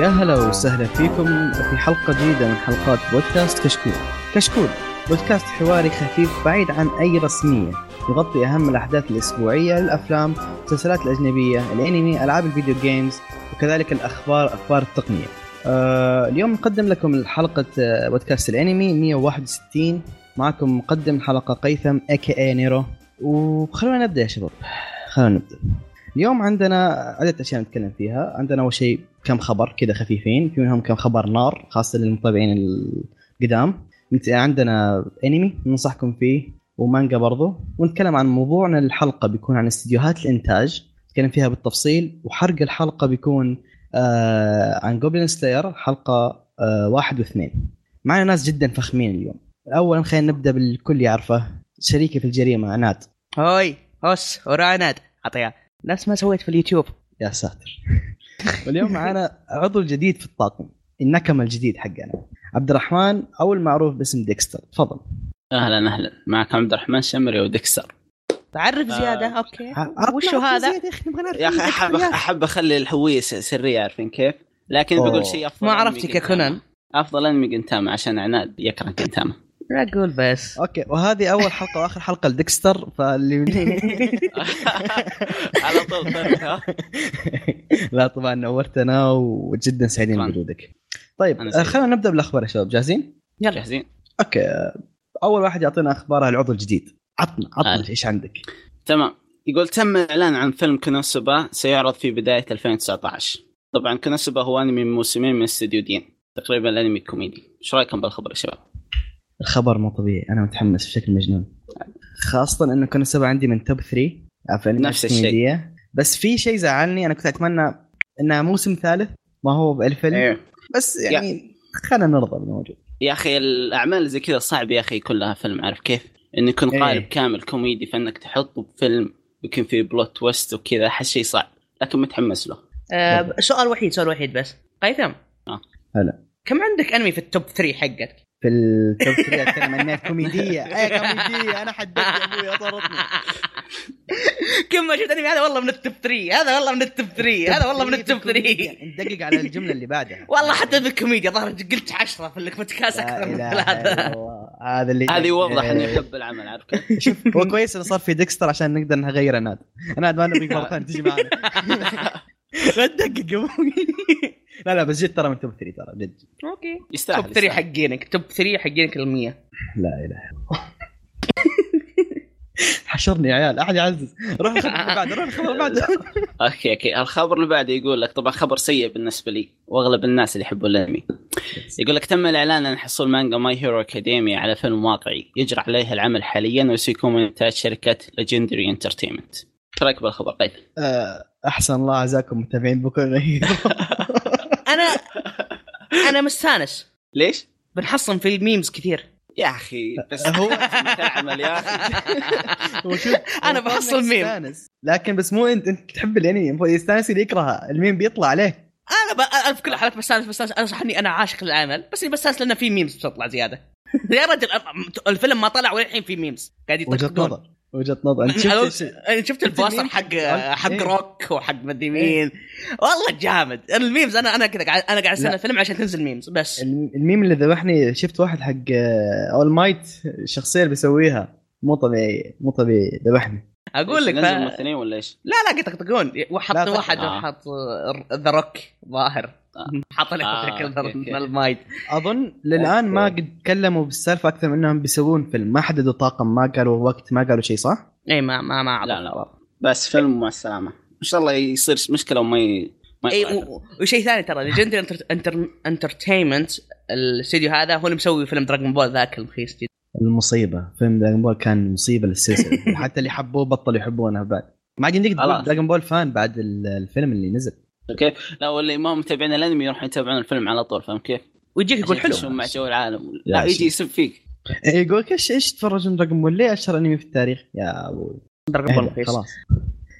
يا هلا وسهلا فيكم في حلقة جديدة من حلقات بودكاست كشكول. كشكول بودكاست حواري خفيف بعيد عن أي رسمية يغطي أهم الأحداث الأسبوعية للأفلام، المسلسلات الأجنبية، الأنمي، ألعاب ال video games وكذلك الأخبار أخبار التقنية. آه اليوم نقدم لكم حلقة آه، بودكاست الأنمي 161 معكم مقدم الحلقة قيثم a.k.a. Nero وخلونا نبدأ يا شباب خلونا نبدأ. اليوم عندنا عدة أشياء نتكلم فيها، عندنا أول شيء كم خبر كذا خفيفين، في منهم كم خبر نار خاصة للمتابعين القدام. عندنا انمي ننصحكم فيه ومانجا برضو. ونتكلم عن موضوعنا الحلقة بيكون عن استديوهات الإنتاج. نتكلم فيها بالتفصيل. وحرق الحلقة بيكون آه عن جوبلين سلاير حلقة آه واحد واثنين. معنا ناس جدا فخمين اليوم. أولا خلينا نبدأ بالكل يعرفه. شريكي في الجريمة عناد. هاي هوس وراناد عطيها. نفس ما سويت في اليوتيوب يا ساتر واليوم معنا عضو جديد في الطاقم النكمة الجديد حقنا عبد الرحمن أو المعروف باسم ديكستر تفضل أهلا أهلا معكم عبد الرحمن شمري ودكسر تعرف زيادة آه. أوكي وشو هذا؟ يا أخي أحب. أحب أخلي الهوية سريه عارفين كيف؟ لكن أوه. بقول شيء أفضل ما عرفتك يا. كونان أفضل أنمي جنتاما عشان عناد يكره جنتاما أقول بس okay وهذه أول حلقة وآخر حلقة ل Dexter فاللي على طول ها؟ لا طبعا نورتنا وجدا سعيدين. بوجودك طيب آه،. خلينا نبدأ بالأخبار يا شباب جاهزين؟ يلا جاهزين؟ okay آه، أول واحد يعطينا أخبار العضو الجديد عطنا عطنا هلا. إيش عندك؟ تمام يقول تم الاعلان عن فيلم كونوسوبا سيعرض في بداية 2019 طبعا كونوسوبا هو أنمي من موسمين من استديو دين تقريبا الانمي كوميدي إيش رأيكم بالخبر يا شباب؟ الخبر مو طبيعي أنا متحمس بشكل مجنون خاصة إنه كان السبعه عندي من top 3 عارف أنميات نفس الشيء. بس في شيء زعلني أنا كنت أتمنى انها موسم ثالث ما هو بالفيلم أيوه بس يعني خلينا نرضى بالموجود يا أخي الأعمال اللي زي كذا صعب يا أخي يكون لها فيلم عارف كيف؟ انه يكون إيه. قالب كامل كوميدي فإنك تحطه بفيلم يكون فيه plot twist وكذا أحس شيء صعب لكن متحمس له آه سؤال وحيد سؤال وحيد بس قيثم آه. هلا. كم عندك أنمي في ال top 3 حقك؟ في ال top 3 اتكلم عن كوميدية. اي كوميدية. أنا حددت يا أبوي اطرتني كم ما شفت انمي هذا والله من ال top 3 هذا والله من ال top 3 هذا والله من ال top 3 ندقق على الجملة اللي بعدها. والله حتى بالكوميديا ظهر قلت 10 في البودكاست أكثر من ثلاثة. هذا اللي هذه يوضح انه إيه. يحب العمل عارف كيف؟ هو كويس إنه صار في Dexter عشان نقدر نغير أناد. أناد ما نبيك مره ثانية تجي معنا. لا تدقق يا أبوي. لا لا بس جد ترى من top 3 ترى جد okay. يستاهل top 3 يستاهل. حقينك top 3 حقينك ال 100 لا إله إلا الله. حشرني يا عيال أحد يعزز. روح الخبر اللي بعده روح الخبر اللي بعده. okay okay. الخبر اللي بعده يقول لك طبعا خبر سيء بالنسبة لي وأغلب الناس اللي يحبوا الأنمي. يقول لك تم الإعلان عن حصول مانجا My Hero Academia على فيلم واقعي يجرى عليه العمل حاليا وسيكون من إنتاج شركة Legendary Entertainment إيش رأيك بالخبر؟ طيب. آه، أحسن الله عزاكم متابعين أنا أنا مستانس. ليش؟ بنحصن في ال memes كثير. يا أخي بس هو- تعمل يا أخي. هو بحصل ميم. لكن بس مو انت أنت تحب الأنمي. المفروض يستانس اللي يكرهها الميم بيطلع عليه. أنا ب... أنا في كل الحالات بستانس بستانس. أنا صح إني أنا عاشق للعمل بس بستانس لأن في memes بتطلع زيادة. يا رجل الفيلم ما طلع والحين في memes. قاعد وجهة يطقطقون نظر. وجهة نظر. أنت أنا- شفت شفت ال poster حق حق- إيه. روك وحق مدري مين؟ والله جامد. ال memes أنا أنا كذا قاعد أنا قاعد أستنى. الفيلم عشان تنزل memes بس. الم- الميم اللي ذبحني شفت واحد حق All Might الشخصيه اللي بيسويها. مو طبيعي مو طبيعي ذبحني. أقول لك نزل ف... ممثلين ولا إيش؟ لا لا يطقطقون وحط. واحد آه. حط The Rock ظاهر. حط له آه،. المايت أظن للآن ما قد تكلموا بالسالفة أكثر من إنهم بيسوون فيلم. ما حددوا طاقم ما قالوا وقت ما قالوا شيء صح؟ إي ما ما ما. لا لا بس فيلم مع السلامة. إن شاء الله يصير مشكلة وما ي... ما إي وشيء ثاني ترى Legendary Enter Entertainment الاستديو هذا هو اللي مسوي فيلم Dragon Ball ذاك المخيس جدا. المصيبة. فيلم Dragon Ball كان مصيبة للسلسلة. حتى اللي حبوه بطلوا يحبونه بعد. ما عاد يمديك. Dragon Ball fan بعد ال- الفيلم اللي نزل. كيف؟ لا واللي ما متابعين الأنمي يروحون يتابعون الفيلم على طول فاهم كيف؟ ويجيك يقول حلو. مع جو العالم. لا يجي. يسب فيك. إيه، يقول لك إيش إيش تفرجون Dragon Ball ليه أشهر أنمي في التاريخ؟ يا أبوي Dragon Ball خلاص.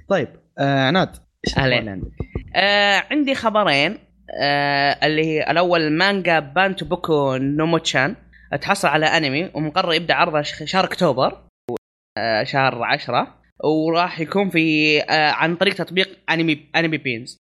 طيب آه عناد عندك؟ آه عندي خبرين آه اللي هي الأول مانجا بانتو بوكو نوموتشان تحصل على أنمي ومقرر يبدأ عرضه ش- شهر أكتوبر. آه شهر عشرة. وراح يكون في آه عن طريق تطبيق أنمي Anime Beans.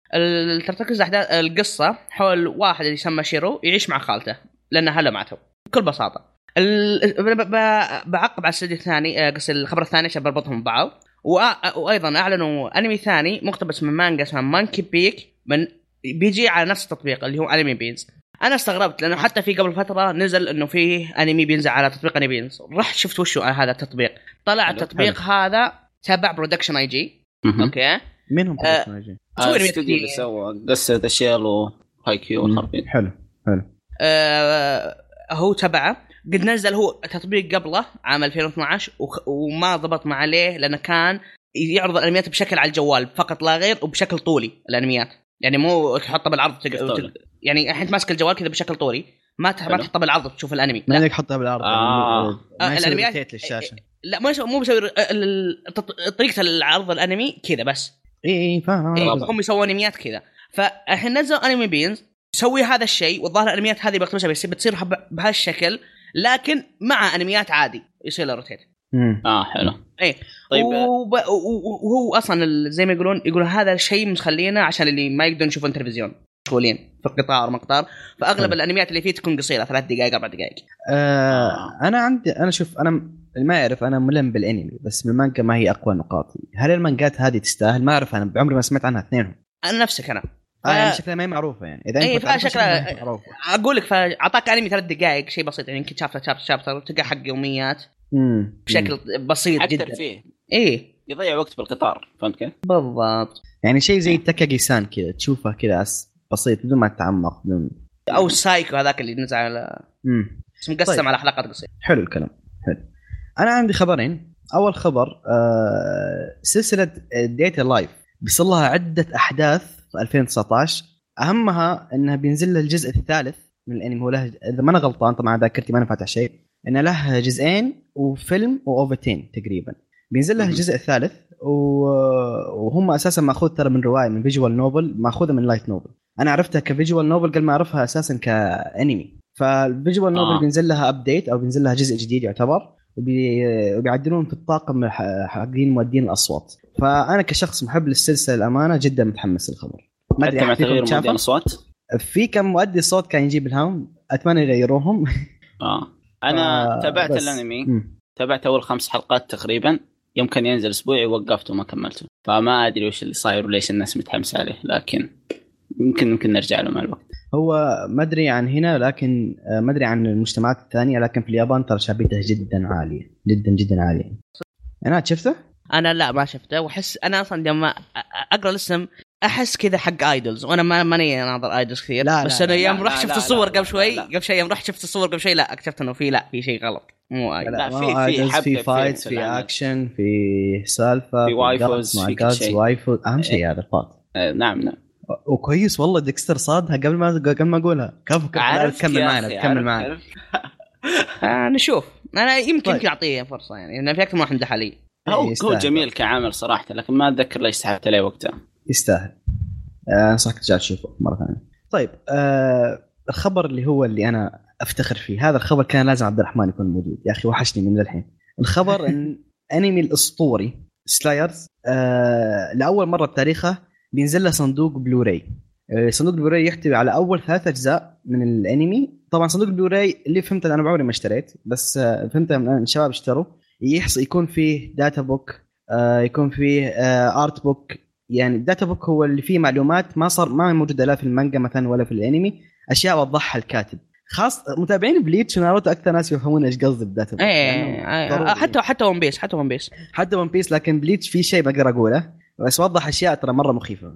ترتكز احداث القصة حول واحد اللي يسمى شيرو يعيش مع خالته لأن هلا ماتوا بكل بساطة. ال... ب- ب- بعقب على الاستوديو الثاني آه، قصدي الخبر الثاني عشان بربطهم ببعض. وأ- وأيضا أعلنوا أنمي ثاني مقتبس من مانجا اسمها Monkey Peak من بيجي على نفس التطبيق اللي هو Anime Beans أنا استغربت لأنه حتى في قبل فترة نزل إنه في أنمي بينزل على تطبيق Anime Beans رحت شفت وشو هذا التطبيق. طلع التطبيق هذا تبع Production I.G. أوكي. مين هم آه،؟ آه، الاستوديو اللي. سوى قصة اشيال و Haikyuu حلو حلو. آه هو تبعه. قد نزل هو تطبيق قبله عام 2012 وخ- وما ضبط مع عليه لأنه كان يعرض الأنميات بشكل على الجوال فقط لا غير وبشكل طولي الأنميات. يعني مو تحطها بالعرض تق... وتق... يعني الحين ماسك الجوال كذا بشكل طولي. ما تح... ما حلو. تحطها بالعرض تشوف الأنمي. ما لا, انك حطها بالعرض. آه. ما آه، الأنميات- rotate للشاشة. لا مو مو التط- طريقة العرض الأنمي كذا بس. اي اي فاهم. إيه. هم يسووا انميات كذا. فالحين نزلوا Anime Beans يسوي هذا الشيء والظاهر الانميات هذه بيقتبسها بس بتصير بهالشكل لكن مع انميات عادي يصير له rotate مم. آه حلو. إيه. طيب وب... و- وهو أصلا زي ما يقولون يقولون هذا الشيء مخلينا عشان اللي ما يقدرون يشوفون تلفزيون. مشغولين في القطار مقطار فأغلب حلو. الانميات اللي فيه تكون قصيرة ثلاث دقائق أربع دقائق. آه أنا عندي أنا شوف أنا اللي ما يعرف أنا ملم بالأنمي بس من المانجا ما هي أقوى نقاطي. هل المانجات هذه تستاهل؟ ما أعرف أنا بعمري ما سمعت عنها اثنينهم. أنا نفسك أنا آه يعني شكلها ما هي معروفة يعني. إذا إيه، أنت شكلها أقول لك فاعطاك أنمي ثلاث دقائق شيء بسيط يعني يمكن شابتر شابتر شابتر تلقى حق يوميات. مم. بشكل بسيط حتى جدا. فيه إيه. يضيع وقت بالقطار فهمت كيف؟ بالضبط. يعني شيء زي تاكاجي سان كذا تشوفه كذا بسيط بدون ما تتعمق بدون أو السايكو هذاك اللي نزل على مم. بس مقسم طيب. على حلقات قصيرة. حلو الكلام. حلو. أنا عندي خبرين. أول خبر آه سلسلة Date A Live. بيصير لها عدة أحداث في 2019 أهمها إنها بينزل لها الجزء الثالث من الأنمي. هو له إذا ما أنا غلطان طبعا ذاكرتي ما فاتح شيء. إنه له جزئين وفيلم واوفتين تقريبا. بينزل له مهم. الجزء الثالث وهم أساسا مأخوذ ترى من رواية من visual novel مأخوذة من light novel أنا عرفتها ك visual novel قبل ما أعرفها أساسا كانمي فال visual novel آه. آه. بينزل لها update أو بينزل لها جزء جديد يعتبر. وبيعدلون في الطاقم حقين مؤدين الأصوات. فأنا كشخص محب للسلسلة الأمانة جدا متحمس للخبر. ما أدري حتى تغيير؟ موديل الأصوات؟ في كم مؤدي صوت كان يجيب الهام أتمنى يغيروهم. آه. أنا آه، تابعت. الأنمي. تابعت أول خمس حلقات تقريبا. يوم كان ينزل أسبوعي وقفته وما كملته. فما أدري وش اللي صاير وليش الناس متحمسه عليه لكن يمكن يمكن نرجع له مع الوقت. هو ما أدري عن هنا لكن آه، ما أدري عن المجتمعات الثانية لكن في اليابان ترى شعبيته جدا عالية جدا جدا عالية. أنا شفته؟ أنا لا ما شفته. وأحس أنا أصلا لما أقرأ الاسم أحس كذا حق idols وأنا ما ماني ناظر idols كثير. لا، بس لا، أنا لا، يوم لا، رحت لا، شفت لا، الصور لا، قبل لا، شوي لا. قبل شوي يوم رحت شفت الصور قبل شوي لا اكتشفت إنه في لا في شيء غلط. مو idol لا، ما في- في في في fights في العمل. اكشن في سالفة في وايفوز، في كل جاز شيء. وايفو أهم شيء هذا البارت آه نعم نعم. وكويس والله ديكستر صادها قبل ما قبل ما أقولها. كفو كفو يا معنا عارف- معنا. آه نشوف. أنا يمكن طيب. يمكن اعطيه فرصة يعني لأن في أكثر من واحد مدح علي هو هو. جميل كعمل صراحة لكن ما أتذكر ليش سحبت عليه وقتها. يستاهل. آه، انصحك ترجع تشوفه مرة ثانية. طيب آه الخبر اللي هو اللي أنا أفتخر فيه هذا الخبر كان لازم عبد الرحمن يكون موجود. يا أخي وحشني من الحين الخبر إن أنمي الأسطوري Slayers آه لأول مرة بتاريخه بينزل له صندوق بلوراي آه، صندوق بلوراي يحتوي على أول ثلاث أجزاء من الأنمي. طبعا صندوق بلوراي اللي فهمته أنا بعمري ما اشتريت بس آه، فهمته من الشباب اشتروا. يحصل يكون فيه data book آه، يكون فيه art book يعني ال data book هو اللي فيه معلومات ما صار ما موجودة لا في المانجا مثلا ولا في الأنمي. أشياء وضحها الكاتب. خاص متابعين Bleach وناروتو أكثر ناس يفهمون إيش قصدي ب data book إيه آه، ضروري. حتى حتى One Piece حتى One Piece حتى One Piece لكن Bleach في شيء بقدر أقوله. بس وضح أشياء ترى مرة مخيفة.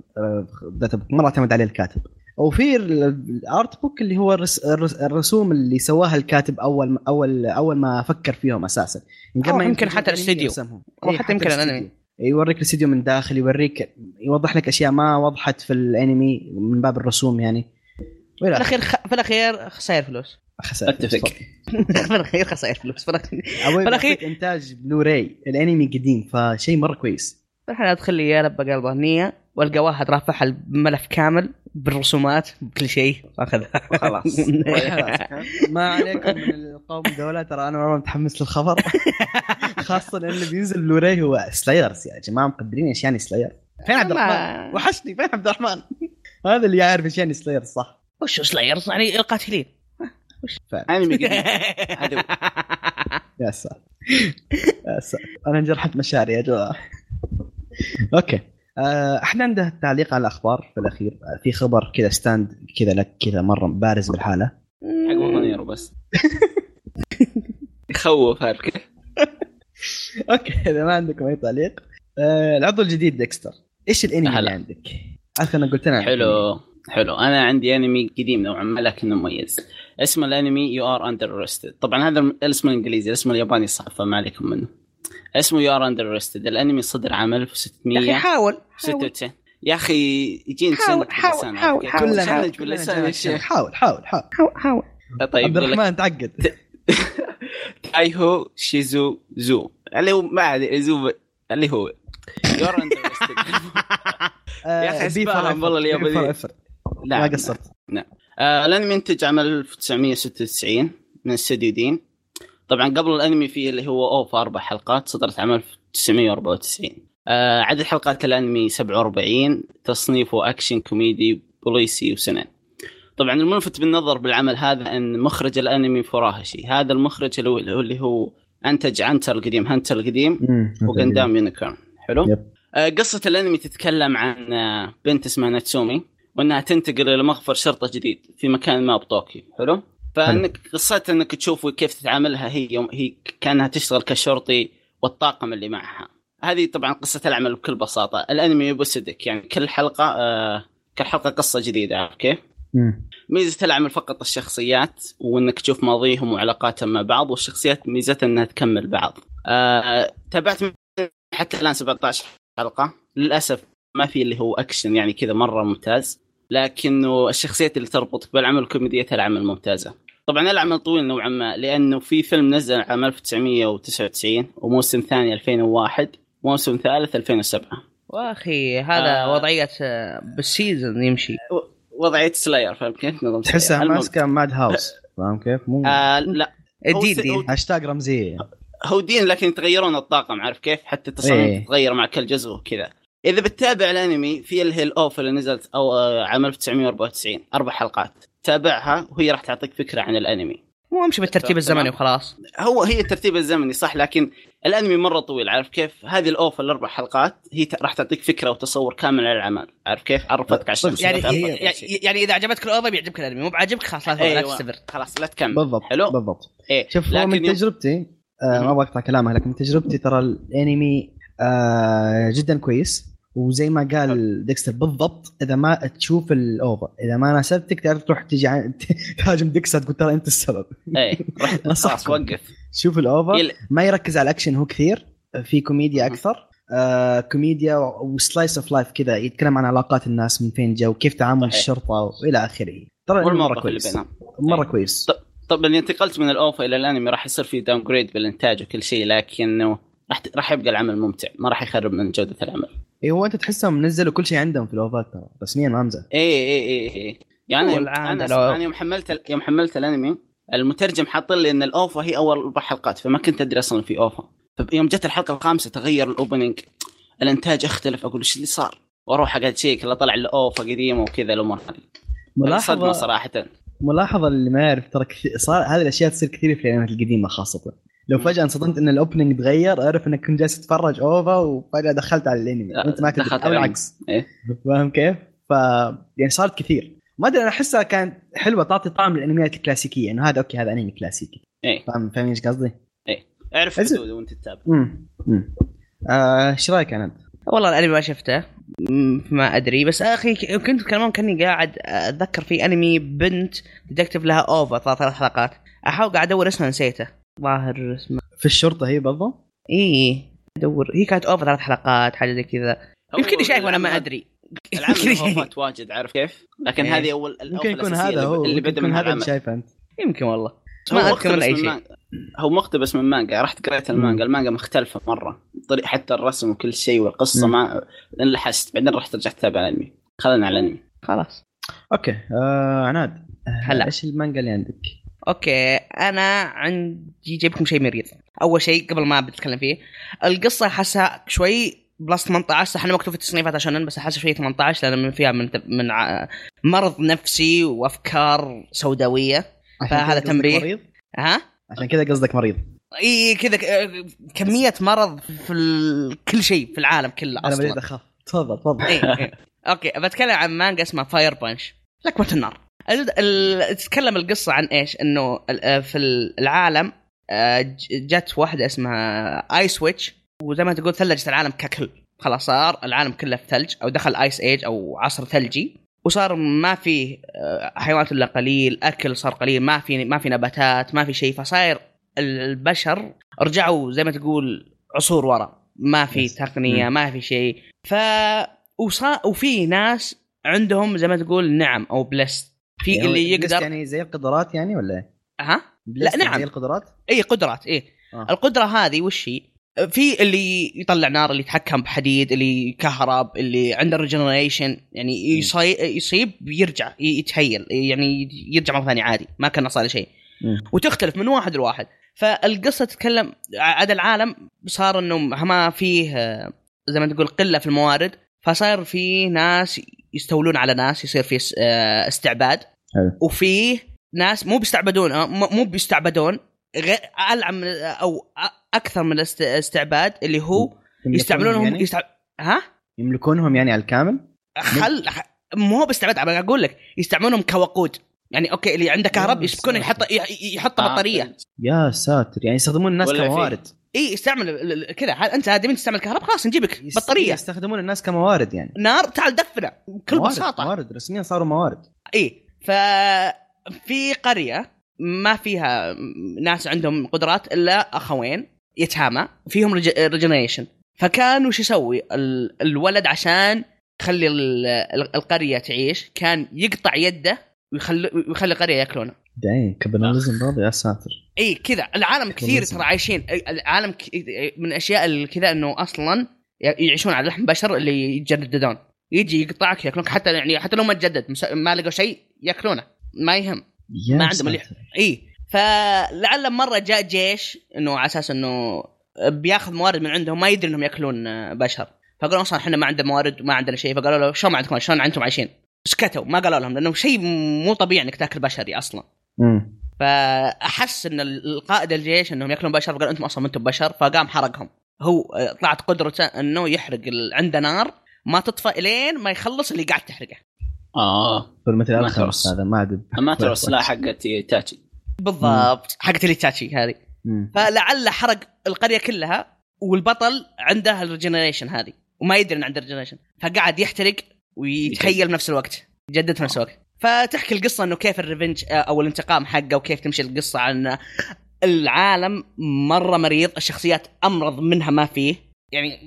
مرة أعتمد عليه الكاتب. وفي ال- ال art book اللي هو الرس الرس الرسوم اللي سواها الكاتب أول اول أول ما فكر فيهم أساسا. أو يمكن حتى الاستديو. أو إيه، حتى يمكن الاستديو. الأنمي. يوريك الاستديو من داخل يوريك يوضح لك أشياء ما وضحت في الأنمي من باب الرسوم يعني. في الأخير خ... في الأخير خسائر فلوس. خسائر. أتفق. في الأخير خسائر فلوس. في بيعطيك إنتاج بلوراي الأنمي قديم فشيء مرة كويس. الحين أدخل لي يا لبى قلبه نية وألقى واحد رافعها الملف كامل بالرسومات بكل شيء اخذها خلاص. ما عليكم من القوم دولة ترى أنا مره متحمس للخبر. خاصة لأن اللي بينزل بلوراي هو Slayers يا جماعة مقدرين إيش يعني Slayer فين عبد الرحمن؟ وحشني فين عبد الرحمن؟ هذا اللي يعرف إيش يعني slayer صح؟ وش slayers يعني القاتلين. انمي قديم هذا هو. يا ساتر. يا ساتر. أنا انجرحت مشاعري يا جماعة. okay. آه، إحنا عنده تعليق على الاخبار في الاخير. آه، في خبر كذا stand كذا لك كذا مرة بارز بالحالة. حق مونيرو بس. يخوف عارف كيف؟ okay إذا ما عندكم أي تعليق. آه، العضو الجديد ديكستر. إيش الانمي اللي. عندك؟ عارف أنا قلت لنا حلو. حلو. أنا عندي أنمي قديم نوعا ما لكنه مميز. اسمه الأنمي You're Under طبعا هذا الاسم الإنجليزي الاسم الياباني صعب فما عليكم منه. اسمه You're Under Arrest الأنمي صدر عام يا أخي 1696 حاول حاول. يا أخي يجيني حاول- حاول- حاول-؟ حاول. حاول. حاول حاول حاول حاول. طيب عبد الرحمن تعقد. Taiho shichau zo. اللي هو ما أدري zo اللي هو. You're Under يا أخي آه، اسمعهم والله اليابانيين. ما قصرت. آه الأنمي انتج عام 1996 من استوديو دين. طبعا قبل الأنمي فيه اللي هو OVA أربع حلقات صدرت عام 1994 آه عدد حلقات الأنمي 47 تصنيفه أكشن كوميدي بوليسي وسينين طبعا الملفت بالنظر بالعمل هذا أن مخرج الأنمي فراهشي. هذا المخرج اللي هو اللي هو أنتج هانتر القديم هانتر القديم مم. وغندام يونيكورن. حلو؟ yep. آه، قصة الأنمي تتكلم عن آه، بنت اسمها ناتسومي وأنها تنتقل إلى مخفر شرطة جديد في مكان ما بطوكيو. حلو؟ فإنك قصتها إنك تشوف كيف تتعاملها هي يوم هي كأنها تشتغل كشرطي والطاقم اللي معها هذه طبعا قصة العمل بكل بساطة الأنمي يبسطك يعني كل حلقة آه كل حلقة قصة جديدة عارف كيف؟ مم. ميزة العمل فقط الشخصيات وإنك تشوف ماضيهم وعلاقاتهم مع بعض والشخصيات ميزتها إنها تكمل بعض. آه تابعت حتى الآن 17 حلقة للأسف ما في اللي هو أكشن يعني كذا مرة ممتاز لكنه الشخصيات اللي تربطك بالعمل وكوميديتها العمل ممتازة. طبعا العمل طويل نوعا ما لأنه في فيلم نزل عام 1999 وموسم ثاني 2001 موسم ثالث 2007 واخي هذا آه. وضعية بال season يمشي وضعية slayers فاهم كيف؟ نظام تحسها ماسكة ماد هاوس فاهم كيف؟ مو آه لا الدين دين هاشتاج رمزية هو دين لكن يتغيرون الطاقم عارف كيف؟ حتى التصاميم إيه. تتغير مع كل جزء وكذا. إذا بتتابع الأنمي في اللي هي ال OVA اللي نزلت أو آه، عام 1994 أربع حلقات تابعها وهي راح تعطيك فكرة عن الأنمي. مو امشي بالترتيب. الزمني وخلاص هو هي الترتيب الزمني صح لكن الأنمي مرة طويل عارف كيف؟ هذه ال OVA الأربع حلقات هي راح تعطيك فكرة وتصور كامل عن العمل، عارف كيف؟ عرفتك على الشخصيات يعني عرفتك يعني, شيء. يعني إذا عجبتك ال OVA بيعجبك الأنمي مو بعاجبك خلاص لا لا أيوة. تستمر خلاص لا تكمل بالضبط حلو؟ بالضبط إيه شوف هو من تجربتي آه ما أبغى أقطع كلامك لكن من تجربتي ترى الأنمي آه جدا كويس وزي ما قال ديكستر بالضبط إذا ما تشوف ال OVA إذا ما ناسبتك تعرف تروح تجي عن... تهاجم ديكستر تقول ترى أنت السبب. إيه نصحكم. خلاص وقف. شوف ال OVA يل- ما يركز على الأكشن هو كثير. في كوميديا أكثر. آه كوميديا و slice of life كذا يتكلم عن علاقات الناس من فين جاء وكيف تعامل صحيح. الشرطة وإلى آخره. ترى مرة كويس. مرة إيه. كويس. طب اللي انتقلت من ال OVA إلى الأنمي راح يصير في downgrade بالإنتاج وكل شيء لكنه راح راح يبقى العمل ممتع ما راح يخرب من جودة العمل. اي هو أنت تحسهم نزلوا كل شيء عندهم في الأوفات ترى رسميا ما أمزح. اي اي اي اي يعني أنا لو- أنا يوم حملت يوم حملت الأنمي المترجم حاط لي إن ال OVA هي أول أربع حلقات فما كنت أدري أصلا في OVA. فيوم جت الحلقة الخامسة تغير ال opening الإنتاج اختلف أقول إيش اللي صار؟ وأروح أقعد أشيك لا طلع ال OVA قديمة وكذا الأمور هذه. صدمة ملاحظه صراحة. ملاحظة اللي ما يعرف ترى كثير صار هذه الأشياء تصير كثير في الأنميات القديمة خاصة. لو. فجأة انصدمت إن ال opening تغير أعرف إنك كنت جالس تتفرج. OVA وفجاه دخلت على الأنمي. لا، وأنت ما تدري. دخلت أو على العكس. إيه. فاهم كيف؟ ف يعني صارت كثير. ما أدري أنا أحسها كانت حلوة تعطي طعم للأنميات الكلاسيكية. إنه هذا okay هذا أنمي كلاسيكي. إيه. فاهم فاهم إيش قصدي؟ أعرف أزل. حدوده وأنت تتابع. امم امم آه، إيش رأيك أنا؟ والله الأنمي ما شفته. ما أدري. بس أخي كنت كمان كأني قاعد أتذكر في أنمي بنت detective لها OVA ثلاث ثلاث حلقات. أحاول قاعد أدور أسمها نسيته ظاهر اسمه. في الشرطة هي برضه؟ اي ادور هي كانت OVA ثلاث حلقات حاجة زي كذا. يمكن شايف وأنا ما أدري. العمل اوفات واجد عارف كيف؟ لكن إيه. هذه اول ممكن يكون هذا هو اللي بدأ من هذا اللي شايفه أنت. يمكن والله. هو ما أذكر من اي شيء هو مقتبس من مانجا رحت قريت المانجا. المانجا مختلفة مرة. طريق حتى الرسم وكل شيء والقصة مم. ما لأن لحست بعدين رحت رجعت اتابع الأنمي. خلينا على الأنمي. خلاص. okay. آه عناد هلا. إيش المانجا اللي عندك؟ okay أنا عندي جايب لكم شيء مريض. أول شيء قبل ما بتكلم فيه القصة حاسها شوي plus 18 صح انه مكتوب في التصنيفات عشان بس احس فيه 18 لأن من فيها من من مرض نفسي وأفكار سوداوية. عشان فهذا تمرير. ها؟ عشان كذا قصدك مريض. إي كذا كمية مرض في ال... كل شيء في العالم كله أنا بديت أصلا. أخاف. تفضل تفضل. إيه. okay بتكلم عن مانجا اسمها Fire Punch لكمة النار. ال... ال... تتكلم القصة عن إيش؟ إنه ال- في العالم آه، جت واحدة اسمها Ice Witch وزي ما تقول ثلجت العالم ككل خلاص صار العالم كله في ثلج أو دخل ice age أو عصر ثلجي وصار ما في آه، حيوانات إلا قليل أكل صار قليل ما في ما في نباتات ما في شيء فصاير البشر رجعوا زي ما تقول عصور ورا ما في. تقنية مم. ما في شيء ف وصا... وفي ناس عندهم زي ما تقول نعم أو bless في يعني اللي يقدر يعني زي القدرات يعني ولا إيه؟ ها لا، يعني نعم. زي القدرات؟ إي قدرات إي آه. القدرة هذه وش هي؟ في اللي يطلع نار اللي يتحكم بحديد اللي كهرب اللي عنده regeneration يعني يصي... يصيب يرجع يت heal يعني يرجع مرة ثانية عادي ما كان صار شيء. وتختلف من واحد لواحد فالقصة تتكلم عاد العالم صار إنه ما فيه آه، زي ما تقول قلة في الموارد فصار في ناس يستولون على ناس يصير في آه، استعباد حلو. وفي ناس مو بيستعبدون آه، مو بيستعبدون غير العب أو أكثر من الاست- الاستعباد اللي هو يملكونهم يستعملونهم يعني؟ يستع... ها يملكونهم يعني على الكامل؟ خل مو هو باستعباد أقول لك يستعملونهم كوقود يعني okay اللي عنده كهرب يا يسبكونه يحط ي- يحط آه، بطارية. يا ساتر. يعني يستخدمون الناس في- كموارد. إي استعمل ال- ال- كذا. هل أنت ادمي تستعمل كهرب؟ خلاص نجيبك بطارية. يستخدمون الناس كموارد يعني. نار تعال دفنا بكل موارد بساطة. موارد. رسميا صاروا موارد. إي ففي قرية ما فيها ناس عندهم قدرات إلا أخوين يتامى فيهم ريجنريشن فكان وش يسوي؟ ال- الولد عشان يخلي ال- ال- القرية تعيش كان يقطع يده ويخلي ويخلي القرية ياكلونه. داين cannibalism برضه يا ساتر. إي كذا. العالم كثير. ترى عايشين. العالم ك- من الاشياء اللي كذا إنه أصلا يعيشون على لحم بشر اللي يتجددون. يجي يقطعك ياكلونك. حتى يعني حتى لو ما تجدد ما لقوا شيء ياكلونه. ما يهم. يا ما عنده مليح. ساتر. إي. فلعل مرة جاء جيش إنه على أساس إنه بياخذ موارد من عندهم ما يدري إنهم ياكلون بشر. فقالوا أصلا إحنا ما عندنا موارد وما عندنا شيء. فقالوا له شلون ما عندكم؟ شلون أنتم عايشين؟ سكتوا ما قالوا لهم لأنه شيء مو طبيعي إنك تأكل بشري أصلا. مم. فأحس إن القائد الجيش إنهم يأكلون بشر فقال أنتم أصلا ما أنتم بشر فقام حرقهم. هو آه، طلعت قدرته إنه يحرق ال- عنده نار ما تطفى الين ما يخلص اللي قاعد تحرقه. آه. مثل ما الخمس ترس. هذا ما عاد ما ترى السلاح حقت تاتشي. بالضبط حقت اليتاتشي هذه. مم. فلعل حرق القرية كلها والبطل عنده الريجنريشن هذه وما يدري انه عنده ال regeneration فقعد يحترق ويت heal بنفس الوقت يجدد في نفس الوقت. فتحكي القصة إنه كيف ال revenge آه، أو الانتقام حقه وكيف تمشي القصة عن العالم مرة مريض الشخصيات أمرض منها ما فيه. يعني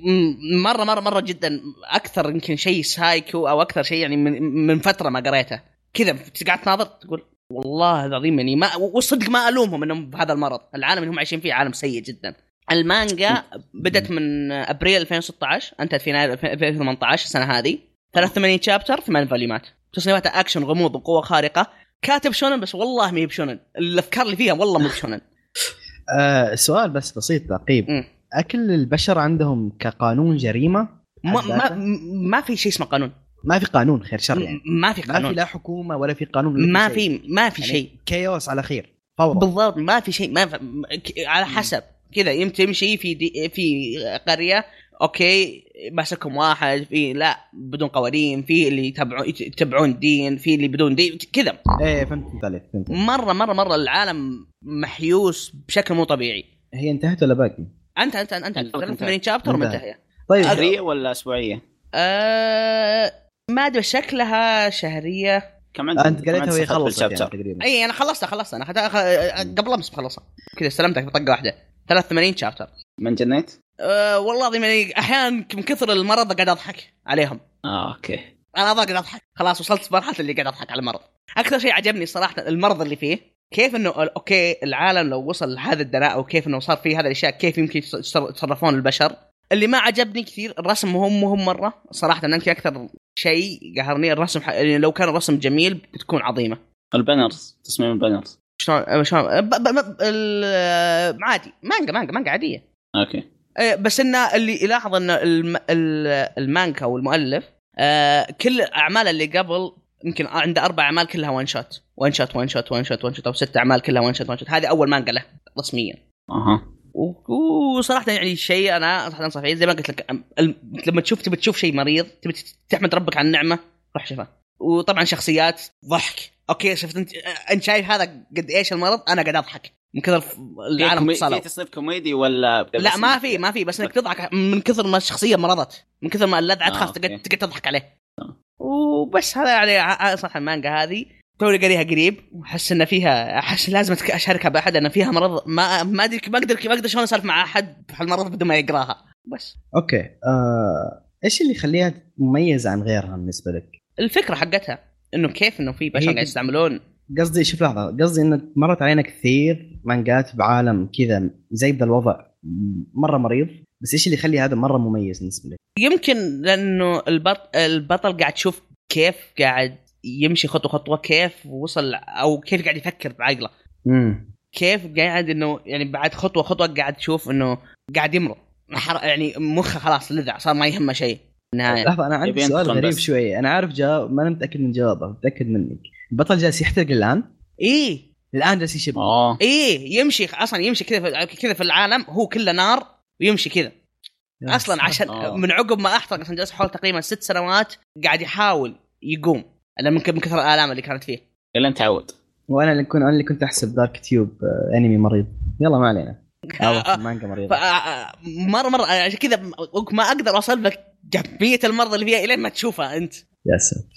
مرة مرة مرة جدا أكثر يمكن شيء سايكو أو أكثر شيء يعني من, من فترة ما قريته. كذا قاعد تناظر تقول والله العظيم يعني ما والصدق ما ألومهم إنهم بهذا المرض، العالم اللي هم عايشين فيه عالم سيء جدا. المانجا بدت من أبريل 2016 أنتهت في يناير 2018 السنة هذه. 83 chapter ثمان volume ات تصنيفاتها اكشن غموض وقوه خارقة. كاتب شونن بس والله ما هي بشونن. الأفكار اللي فيها والله مو بشونن. آه سؤال بس بسيط تعقيب. أكل البشر عندهم كقانون جريمة؟ ما ما؟ ما في شيء اسمه قانون. ما في قانون خير شر يعني. ما في ما في قانون. لا حكومة ولا في قانون ما. في ما في يعني شيء. chaos على خير. فوضى بالضبط ما في شيء. ما في على حسب. كذا يم تمشي في دي في قرية أوكي ماسكهم واحد في لا بدون قوانين في اللي يتبعون يتبعون دين في اللي بدون دين كذا. إيه فهمت عليك فهمت مرة مرة مرة العالم محيوس بشكل مو طبيعي. هي انتهت ولا باقي؟ أنت أنت أنت انتهت. 83 شابتر. ومنتهيه طيب. شهريه ولا أسبوعية؟ أه ما أدري شكلها شهرية. كم عندك أنت قريتها وهي خلصت يعني؟ تقريبا. اي أنا خلصتها خلصتها. أنا قبل أمس بخلصها كذا استلمتها في طقة واحدة. 83 chapter. ما انجنيت؟ أه والله العظيم يعني أحيانا من كثر المرض قاعد أضحك عليهم. آه okay. أنا قاعد أضحك. خلاص وصلت مرحلة اللي قاعد أضحك على المرض. أكثر شيء عجبني صراحة المرض اللي فيه كيف إنه okay العالم لو وصل لهذا الدناء أو كيف إنه صار فيه هذه الأشياء كيف يمكن يتصر- يتصرفون البشر. اللي ما عجبني كثير الرسم مهم مهم مرة. صراحة يمكن أكثر شيء قهرني الرسم ح... يعني لو كان الرسم جميل بتكون عظيمة. ال panels تصميم ال panels. شلون شلون ب... ب... ب... ال... عادي مانجا مانجا مانجا عادية. okay. بس انه اللي يلاحظ إن الم... ال- المانجاكا والمؤلف آه كل الاعمال اللي قبل يمكن عنده أربع أعمال كلها one shot one shot one shot one shot one shot أو ست أعمال كلها one shot one shot هذه أول مانجا له رسميا. أها. وصراحه يعني شيء أنا صراحة انصح فيه زي ما قلت لك لما تشوف تبي تشوف شيء مريض تبي تحمد ربك على النعمة روح شوفه وطبعا شخصيات ضحك. okay شفت انت انت شايف هذا قد إيش المرض؟ أنا قاعد اضحك. من كثر العالم في اتصلوا تصنيف كوميدي ولا لا ما في ما في بس انك تضحك من كثر ما الشخصية مرضت. من كثر ما اللذعه آه، تخاف okay. تقعد تضحك عليه. وبس هذا يعني ع- صراحة المانجا هذه. توني قاريها قريب. واحس إن فيها أحس لازم أشاركها بأحد ان فيها مرض. ما ما أدري ما أقدر ما أقدر شلون أسولف مع أحد في المرض بدون ما يقراها. بس. okay آه، إيش اللي يخليها مميزه عن غيرها بالنسبة لك؟ الفكرة حقتها. إنه كيف إنه في بشر قاعد. يستعملون قصدي شوف لحظة قصدي إنه مرت علينا كثير مانجات بعالم كذا زي ذا الوضع مرة مريض بس إيش اللي يخلي هذا مرة مميز بالنسبة لك؟ يمكن لأنه البط... البطل قاعد تشوف كيف قاعد يمشي خطوة خطوة كيف وصل أو كيف قاعد يفكر بعقله امم كيف قاعد إنه يعني بعد خطوة خطوة قاعد تشوف إنه قاعد يمرض يعني مخه خلاص لذع صار ما يهمه شيء النهايه لحظة أنا عندي يبي سؤال غريب بس. شوي أنا عارف جواب ما أنا متأكد من جوابه متأكد منك. البطل جالس يحترق الآن؟ إيه. الآن جالس يشب. آه. إيه يمشي أصلا يمشي كذا في- كذا في العالم هو كله نار ويمشي كذا. أصلا عشان آه. من عقب ما أحترق أصلا جلس حول تقريبا ست سنوات قاعد يحاول يقوم. من كثر الآلام اللي كانت فيه. الا انت تعود وأنا اللي كنت أنا اللي كنت أحسب دارك تيوب آه، أنمي مريض. يلا ما علينا. آه، مانجا مريض ف- آه، مره مرة عشان كذا ما أقدر أوصل لك كميه المرضى اللي فيها الين ما تشوفها أنت. يا ساتر.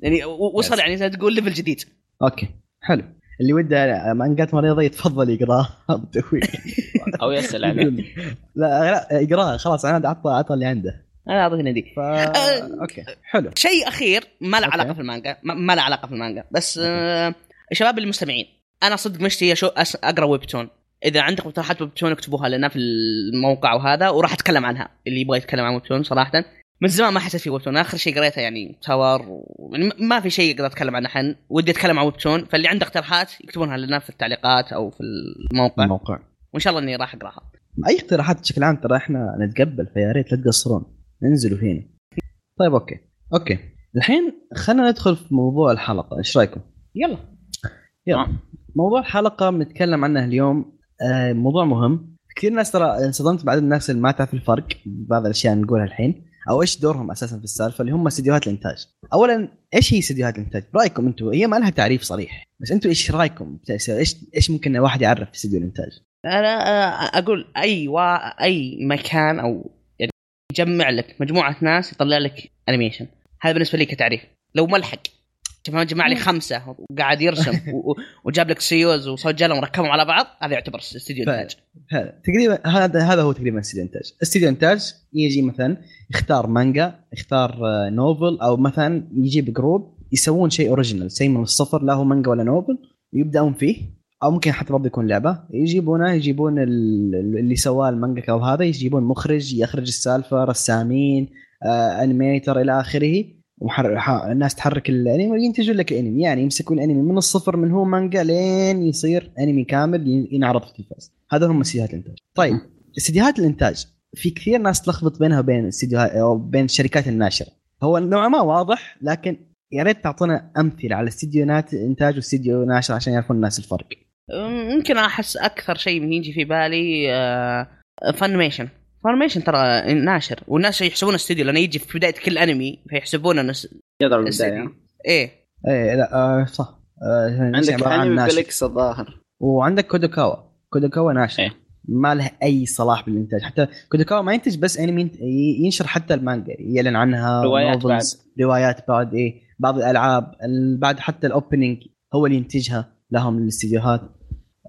يعني وصل يعني زي ما تقول level جديد. okay. حلو. اللي وده مانجات مريضة يتفضل يقراها بتوفيق أو يسأل عنه. لا لا يقراها خلاص أنا عطى عطى اللي عنده. أنا اعطيني دي ف okay. حلو. شيء أخير ما له. علاقة في المانجا. ما, له علاقة في المانجا. بس آه الشباب المستمعين أنا صدق مشتي أشو أقرأ webtoon إذا عندكم اقتراحات webtoon اكتبوها لنا في الموقع وهذا وراح أتكلم عنها اللي يبغى يتكلم عن webtoon صراحة. من زمان ما حسيت في webtoon آخر شيء قريته يعني Tower و... يعني ما في شيء أقدر أتكلم عنه الحين ودي أتكلم عن webtoon فاللي عنده اقتراحات يكتبونها لنا في التعليقات أو في الموقع. الموقع. وإن شاء الله إني راح أقراها. أي اقتراحات بشكل عام ترى إحنا نتقبل فيا ريت لا تقصرون. انزلوا فينا طيب okay. أوكي. الحين خلينا ندخل في موضوع الحلقة. إيش رأيكم؟ يلا. يلا. موضوع الحلقة بنتكلم عنه اليوم آه موضوع مهم. كثير ناس ترى انصدمت بعض الناس اللي ما تعرف الفرق بعض الأشياء نقولها الحين أو إيش دورهم أساسا في السالفة اللي هم استديوهات الإنتاج. اولا إيش هي استديوهات الإنتاج؟ برايكم أنتم هي ما لها تعريف صريح. بس أنتم إيش رأيكم؟ إيش إيش ممكن الواحد يعرف في استديو الإنتاج؟ أنا آه، أقول أي وا... أي مكان أو يعني يجمع لك مجموعة ناس يطلع لك animation هذا بالنسبة لي كتعريف. لو ملحق. جمع جمع لي خمسة. وقاعد يرسم. وجاب لك seiyuus وسجلهم وركبهم على بعض. هذا يعتبر استديو. إنتاج. هذا. تقريبا هذا هذا هو تقريبا استديو إنتاج. استديو إنتاج يجي مثلا يختار مانجا يختار آه، novel أو مثلا يجيب group يسوون شيء original شيء من الصفر لا هو مانجا ولا novel ويبداون فيه. أو ممكن حتى برضه يكون لعبة. يجيبونه يجيبون ال- اللي سواه المانجا أو هذا يجيبون مخرج يخرج السالفة رسامين آه animator إلى آخره. الناس تحرك الانمي وينتجون لك الانمي يعني يمسكون الانمي من الصفر من هو مانجا لين يصير انمي كامل ين- ينعرض في التلفاز هذا هم استديوهات الإنتاج. طيب استديوهات الإنتاج. في كثير ناس تلخبط بينها وبين استديوهات أو بين الشركات الناشرة. هو نوعا ما واضح لكن يا ريت تعطونا أمثلة على استديوهات إنتاج واستديو ناشر عشان يعرفون الناس الفرق. يمكن أحس أكثر شيء يجي في بالي آه، Funimation Funimation ترى ناشر. والناس يحسبونه استديو لأنه يجي في بداية كل أنمي فيحسبونه إنه يضرب. البداية. إيه. إيه لا آه صح. آه عندك Aniplex الظاهر. وعندك Kadokawa. Kadokawa ناشر. إيه. ما له أي صلاح بالإنتاج. حتى Kadokawa ما ينتج بس أنمي ينشر حتى المانجا. يعلن عنها روايات بعد. روايات بعد إيه. بعض الألعاب ال- بعد حتى ال opening هو اللي ينتجها لهم الاستديوهات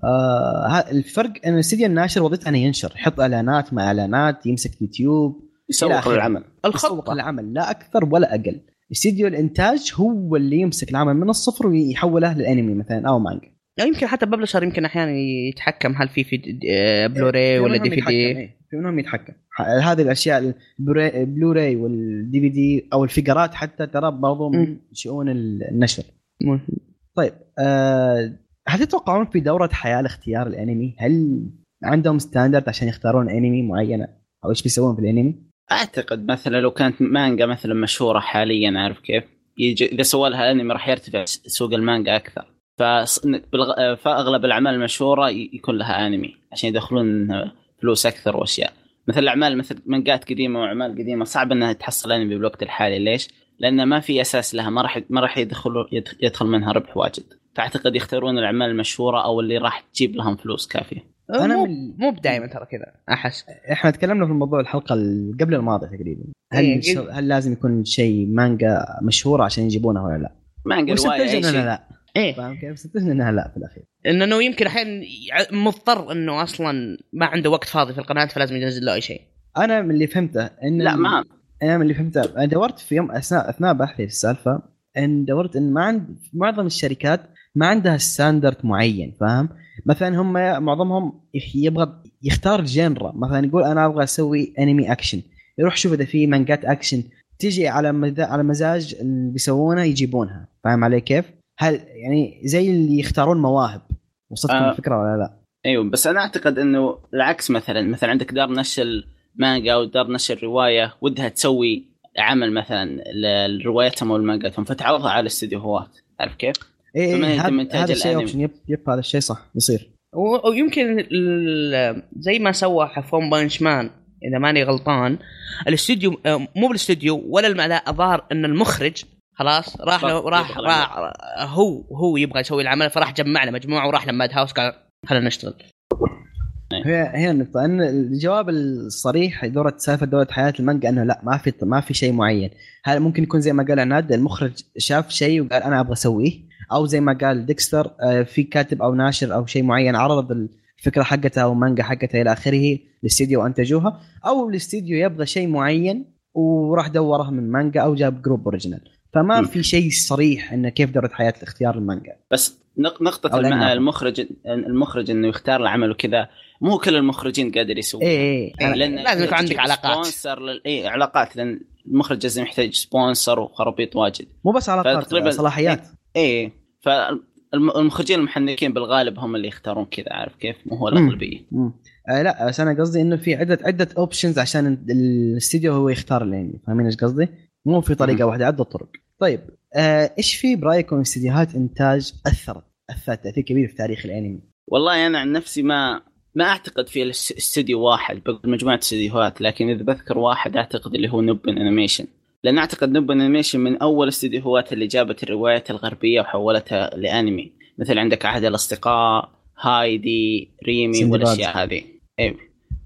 آه ها- الفرق إن الاستديو الناشر وظيفته أنه ينشر يحط إعلانات مع إعلانات يمسك يوتيوب يسوق. للعمل يسوق الخطة. العمل لا أكثر ولا أقل. استديو الإنتاج هو اللي يمسك العمل من الصفر ويحوله للأنمي مثلا أو مانجا. يعني يمكن حتى publisher يمكن أحيانا يتحكم هل في في آه، بلوراي في ولا DVD في منهم يتحكم. هذه الأشياء ال Blu-ray وال DVD أو الفيجرات حتى ترى برضو من. شؤون النشر. مم. طيب آه هل تتوقعون في دورة حياة لاختيار الانمي هل عندهم standard عشان يختارون انمي معينه أو إيش بيسوون في الانمي؟ أعتقد مثلا لو كانت مانجا مثلا مشهورة حاليا عارف كيف؟ يجي إذا سووا لها انمي راح يرتفع سوق المانجا أكثر. فأغلب الأعمال المشهورة يكون لها انمي عشان يدخلون فلوس أكثر وأشياء مثل الاعمال مثل مانجات قديمة وأعمال قديمة صعب إنها تحصل انمي بالوقت الحالي ليش؟ لأن ما في أساس لها ما راح ما راح يدخل يدخل منها ربح واجد فأعتقد يختارون الأعمال المشهورة أو اللي راح تجيب لهم فلوس كافية. أنا مو من... مو بدائما ترى كذا أحس. إحنا تكلمنا في الموضوع الحلقة قبل الماضيه تقريبا. هل إيه هل لازم يكون شيء مانجا مشهورة عشان يجيبونها ولا لا؟ مانجا روايه لا. إيه. فاهم كيف؟ صدقني انها لا في الأخير. انه يمكن أحيانا مضطر إنه أصلا ما عنده وقت فاضي في القناة فلازم ينزل له أي شيء. أنا من اللي فهمته إن لا ما. أنا من اللي فهمته أنا دورت في يوم اثناء أثناء بحثي في السالفة إن دورت إن ما عند معظم الشركات ما عندها standard معين فاهم؟ مثلا هم معظمهم يبغى يختار genre مثلا يقول أنا أبغى أسوي انمي اكشن يروح شوف إذا في مانجات اكشن تيجي على على مزاج اللي بيسوونها يجيبونها فاهم علي كيف؟ هل يعني زي اللي يختارون مواهب وصلتكم آه الفكرة ولا لا؟ أيوه بس أنا أعتقد إنه العكس مثلا مثلا عندك دار نشر المانجا أو دار نشر الروايه ودها تسوي عمل مثلا لروايتهم أو المانجاتهم فتعرضها على الاستديوهات عارف كيف؟ إيه إيه هذا الشيء option yep yep هذا الشيء صح يصير. ويمكن زي ما سوى حق One Punch Man إذا ماني غلطان الاستوديو آه، مو بالاستوديو ولا الظاهر إن المخرج خلاص راح راح, راح هو هو يبغى يسوي العمل فراح جمعنا مجموعة وراح لماد هاوس قال خلينا نشتغل. هي هي النقطة إن الجواب الصريح دورة سالفة دورة حياة المانجا إنه لا ما في ما في شيء معين، هل ممكن يكون زي ما قال عناد المخرج شاف شيء وقال أنا أبغى أسويه؟ أو زي ما قال ديكستر آه، في كاتب أو ناشر أو شيء معين عرض الفكرة حقتها أو المانجا حقتها إلى آخره للاستديو وانتجوها أو الاستديو يبغى شيء معين وراح دوره من مانجا أو جاب group original فما م. في شيء صريح إنه كيف دورت حياة اختيار المانجا. بس نقطة المخرج المخرج إنه يختار العمل وكذا مو كل المخرجين قادر يسوي إيه إيه, إيه لأن لازم يكون عندك علاقات. sponsor لل... إيه علاقات لأن المخرج لازم يحتاج sponsor وخرابيط واجد. مو بس علاقات تقريبا صلاحيات. إيه. فالمخرجين المحنكين بالغالب هم اللي يختارون كذا عارف كيف؟ مو هو الأغلبية. آه لا بس أنا قصدي إنه في عدة عدة options عشان الاستديو هو يختار الأنمي. فاهمين إيش قصدي؟ مو في طريقة واحدة عدة طرق. طيب آه إيش في برأيكم استديوهات إنتاج أثرت أثرت تأثير كبير في تاريخ الأنمي؟ والله أنا عن نفسي ما ما أعتقد في استديو واحد مجموعة استديوهات لكن إذا بذكر واحد أعتقد اللي هو Nippon Animation لأن أعتقد Nippon Animation من أول الاستديوهات اللي جابت الروايات الغربية وحولتها لأنمي. مثل عندك عهد الأصدقاء هايدي ريمي والأشياء هذه. أيوه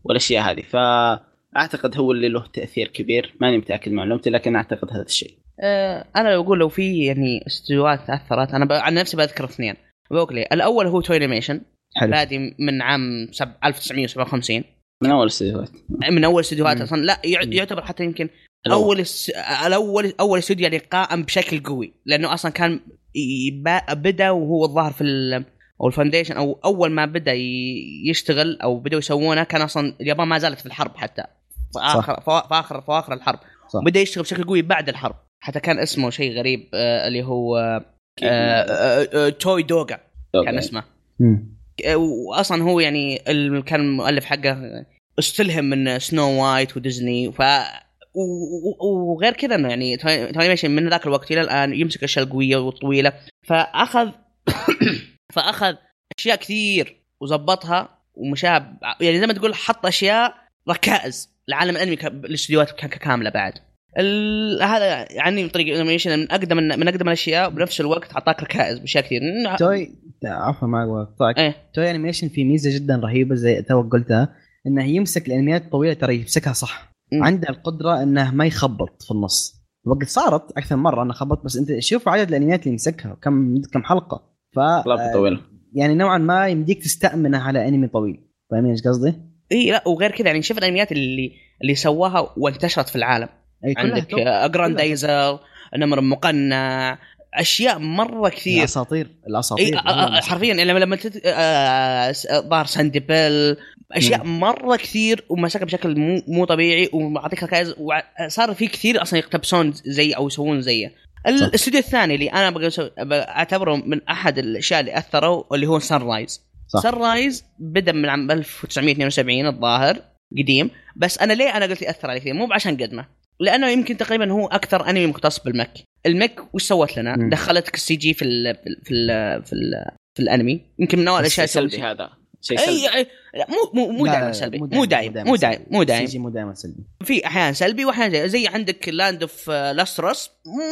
والأشياء هذه. فأعتقد هو اللي له تأثير كبير. ماني متأكد معلومتي لكن أعتقد هذا الشيء. أه أنا أقول لو في يعني استديوهات أثرت أنا عن نفسي بذكر اثنين. بوكلي الأول هو Toei Animation بادي من عام 1957 من أول استديوهات. من أول استديوهات أصلا. لا يعتبر حتى يمكن أول الأول أول استوديو يعني قائم بشكل قوي لأنه أصلا كان بدأ وهو الظاهر في أو ال foundation أو أول ما بدأ يشتغل أو بدأوا يسوونه كان أصلا اليابان ما زالت في الحرب حتى. في آخر في آخر في آخر الحرب. صح. بدأ يشتغل بشكل قوي بعد الحرب. حتى كان اسمه شيء غريب آه اللي هو آه آه آه Toei Doga كان اسمه. واصلا هو يعني كان المؤلف حقه استلهم من Snow White وديزني ف وغير كذا إنه يعني Toei Animation من ذاك الوقت إلى الآن يمسك أشياء قوية وطويلة فأخذ فأخذ أشياء كثير وظبطها ومشاها يعني زي ما تقول حط أشياء ركائز لعالم الأنمي الاستديوهات كامله بعد هذا يعني من طريق ال animation من أقدم من أقدم الأشياء وبنفس الوقت أعطاك ركائز بأشياء كثير توي عفوا ما اقطعك إيه؟ Toei Animation في ميزة جدا رهيبة زي تو قلتها إنه يمسك الأنميات الطويله ترى يمسكها صح. عنده القدرة إنه ما يخبط في النص. وقت صارت أكثر مرة أنا خبط بس أنت شوف عدد الأنميات اللي يمسكها كم كم حلقة. ف طويلة. يعني نوعا ما يمديك تستأمنه على أنمي طويل. فاهمين إيش قصدي؟ إي لا وغير كذا يعني شوف الأنميات اللي اللي سواها وانتشرت في العالم. أي عندك جراندايزر نمر مقنع أشياء مرة كثير. الأساطير الأساطير. إيه حرفيا لما لما تت... ظهر ساندي بيل أشياء. مرة كثير ومسكها بشكل مو مو طبيعي ومعطيك ركائز وصار في كثير أصلا يقتبسون زي أو يسوون زيه. الاستوديو الثاني اللي أنا أعتبره من أحد الأشياء اللي أثروا اللي هو Sunrise Sunrise بدأ من عام 1972 الظاهر قديم. بس أنا ليه أنا قلت يأثر علي كثير؟ مو عشان قدمه. لأنه يمكن تقريبا هو أكثر أنمي مختص بالميكا. الميكا وش سوت لنا؟ مم. دخلتك ال CG في ال في ال في ال في, ال في الأنمي. يمكن من أول الأشياء شيء اللي سلبي سوت- هذا. شيء سلبي. اي أي- لا مو مو مو دائما سلبي مو دائم مو دائم مو دائم CG مو دائما سلبي. في احيان سلبي واحيان زي, زي عندك Land of the Lustrous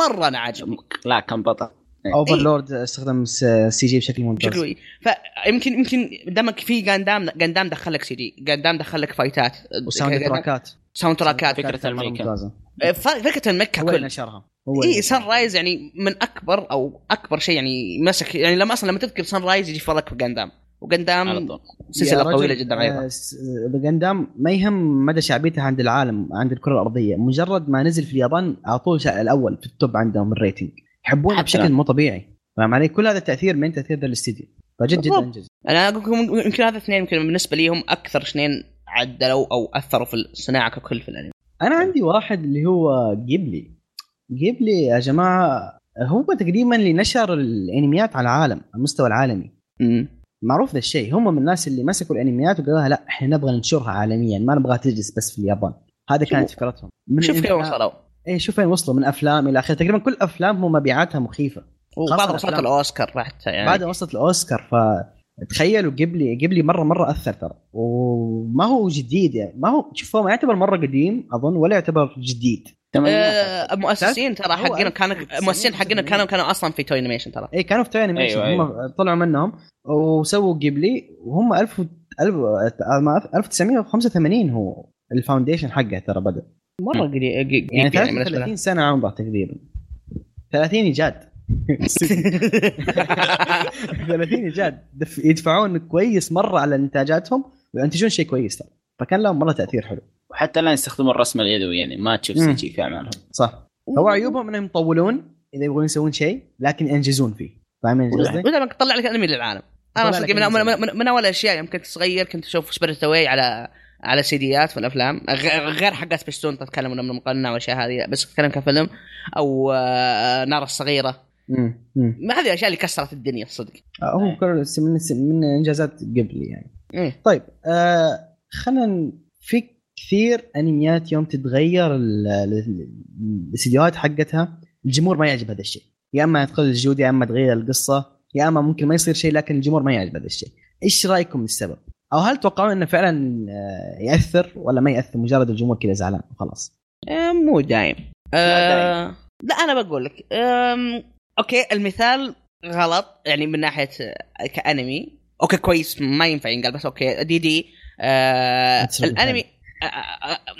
مرة أنا عاجبني لا كان بطل. Overlord استخدم CG بشكل ممتاز. شكله فيمكن يمكن دامك في Gundam Gundam دخل لك CG Gundam دخل لك fight ات. و soundtrack ات. soundtrack ات. فكرة مرة الميكا. ف- فكرة اللي كل نشرها. هو اي Sunrise يعني من أكبر أو أكبر شيء يعني مسك يعني لما أصلا لما تذكر Sunrise يجي في بالك Gundam و Gundam طول. سلسلة طويله جدا أيضا. آه، س- ب Gundam ما يهم مدى شعبيته عند العالم عند الكرة الأرضية. مجرد ما نزل في اليابان على طول شا- الأول في ال top عندهم ال rating. يحبونه بشكل. مو طبيعي. فاهم علي؟ كل هذا التأثير من تأثير ذا الاستديو. فجد جدا. انجز أنا أقول لكم يمكن هذا اثنين يمكن بالنسبة لي هم أكثر اثنين عدلوا أو أثروا في الصناعة ككل في الأنمي. أنا عندي واحد اللي هو Ghibli. Ghibli يا جماعة هو تقريبا اللي نشر الأنميات على العالم على المستوى العالمي. امم معروف ذا الشيء. هم من الناس اللي مسكوا الأنميات وقالوا لا إحنا نبغى ننشرها عالميا ما نبغاها تجلس بس في اليابان. هذا كانت فكرتهم. من شوف فين وصلوا. إيه شوف وين وصلوا من أفلام إلى آخره. تقريبا كل افلامهم مبيعاتها مخيفة. خاصة وصلت. الأوسكار حتى يعني. بعد وصلت الأوسكار فتخيلوا Ghibli Ghibli مرة مرة أثر ترى. وما هو جديد يعني. ما هو شوف هو ما يعتبر مرة قديم أظن ولا يعتبر جديد. آه، المؤسسين ترى حقنا كانوا 1985. المؤسسين حقنا كانوا كانوا أصلا في Toei Animation ترى. اي كانوا في Toei Animation أيوة، هم طلعوا منهم وسووا قبلي وهم 1000 1985 هو ال foundation حقه ترى بدأ. مرة قليل قليل يعني يعني بالنسبة 33 سنة عمره تقريبا. 30 ايجاد 30 ايجاد دف- يدفعون كويس مرة على إنتاجاتهم وينتجون شيء كويس ترى. فكان لهم مرة تأثير حلو. وحتى الآن يستخدمون الرسم اليدوي يعني ما تشوف CG في اعمالهم صح. هو عيوبهم إنهم يطولون إذا يبغون يسوون شيء لكن ينجزون فيه. فاهمين قصدي؟ ودائما تطلع لك أنمي للعالم. أنا صدق من, من, من, من أول الاشياء يوم كنت صغير كنت أشوف Spirited Away على على سيديات في الافلام غ- غير حقات سبيستون تتكلم من المقارنه والأشياء هذه بس أتكلم كفيلم. أو آه، نار الصغيرة. ما هذه الأشياء اللي كسرت الدنيا صدق. هو كل من من إنجازات قبلي يعني. إيه. طيب آه خلينا في كثير أنميات يوم تتغير ال- ال- الاستديوهات حقتها الجمهور ما يعجب هذا الشيء. يا أما تقل الجودة يا أما تغير القصة يا أما ممكن ما يصير شيء لكن الجمهور ما يعجب هذا الشيء. إيش رأيكم السبب أو هل تتوقعون إنه فعلا آه، يأثر ولا ما يأثر؟ مجرد الجمهور كذا زعلان وخلاص. آه، مو دايم. لا آه لا أنا بقول لك okay المثال غلط يعني من ناحية آه، كأنمي. okay كويس ما ينفع ينقال بس okay DD. آه الأنمي لا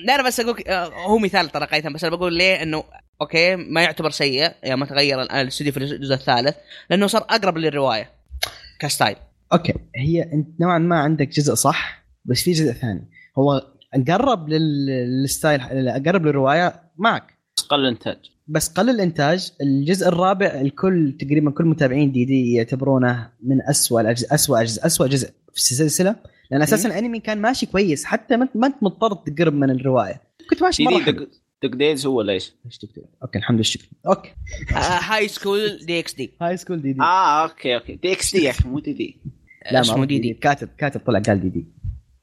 أنا بس أقول آه، هو مثال ترى قيثم بس أنا بقول ليه إنه okay ما يعتبر سيء يوم تغير الآن الاستوديو في الجزء الثالث لأنه صار أقرب للرواية ك style. okay هي أنت نوعا ما عندك جزء صح بس في جزء ثاني. هو قرب لل- لل style قرب للرواية معك. قل الإنتاج. بس قل الإنتاج الجزء الرابع الكل تقريبا كل متابعين DD يعتبرونه من أسوأ الأجزاء أسوأ أجزاء أسوأ جزء في السلسلة. لأن أساسا الأنمي كان ماشي كويس حتى ما انت مضطر تقرب من الرواية. كنت ماشي مره دي حلو دق- دق دايز هو ولا إيش؟ إيش تكتب؟ أوكي الحمد لله الشكر أوكي. هاي سكول دي إكس دي هاي سكول دي دي آه أوكي أوكي. دي إكس دي يا أخي مو دي دي لا اسمه ما دي دي كاتب كاتب طلع قال دي دي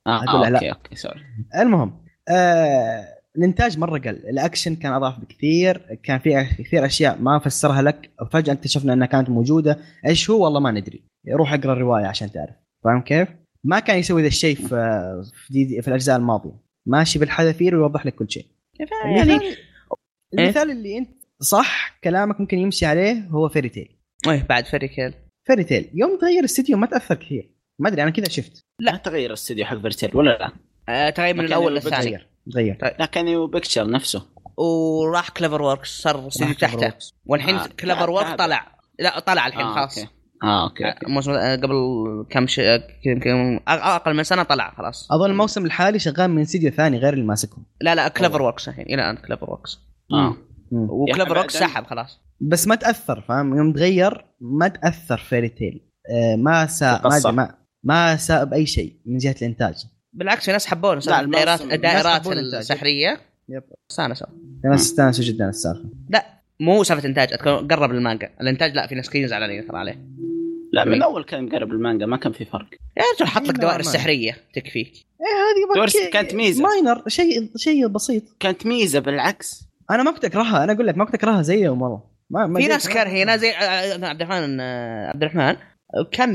آه, آه. أوكي أوكي سوري المهم آه الإنتاج مرة قل. الأكشن كان أضعف بكثير. كان في كثير أشياء ما فسرها لك. فجاه اكتشفنا إنها كانت موجودة. إيش هو؟ والله ما ندري. روح أقرأ الرواية عشان تعرف. فاهم كيف؟ ما كان يسوي ذا الشيء في في, دي في الأجزاء الماضية. ماشي بالحذافير ويوضح لك كل شيء. يعني المثال, المثال اللي أنت صح كلامك ممكن يمشي عليه هو فيري تيل إيه بعد فريكيل فيري تيل يوم تغير الاستديو ما تأثر كثير. ما أدري أنا كذا شفت. لا. تغير الاستديو حق فيرتيل ولا لا؟ آه تغير من كان الأول للثاني تغير تغير لكن يو بيكتشر نفسه. وراح كليفر وركس صار استوديو تحته. والحين آه. Work هذا. طلع. لا طلع الحين آه، خلاص. آه okay آه، موسم آه، قبل كم ش... يمكن أقل من سنة طلع خلاص. أظن الموسم الحالي شغال من استديو ثاني غير اللي ماسكهم. لا لا CloverWorks الحين. إلى الآن CloverWorks آه. و CloverWorks سحب خلاص. بس ما تأثر فاهم؟ يوم تغير ما تأثر Fairy Tail آه ما ساء ما ما ما ساء بأي شيء من جهة الإنتاج. بالعكس في ناس حبونا. لا، الدائرات الدائرات. السحرية. يب. استانسوا أنا استانسوا جدا السالفه لا مو سالفة إنتاج. قرب للمانجا الإنتاج لا في ناس كثير زعلانين ترى عليه. لا من أول كان مقرب المانجا ما كان في فرق. يا رجل حط لك إيه، دوائر. السحرية تكفيك. إيه هذه بك- كانت ميزة. ماينر شيء شيء بسيط. كانت ميزة بالعكس. أنا ما كنت أكرهها أنا أقول لك ما كنت أكرهها زيهم والله. ما ما في ناس كارهينها زي آه، عبد الرحمن آه، عبد الرحمن. كان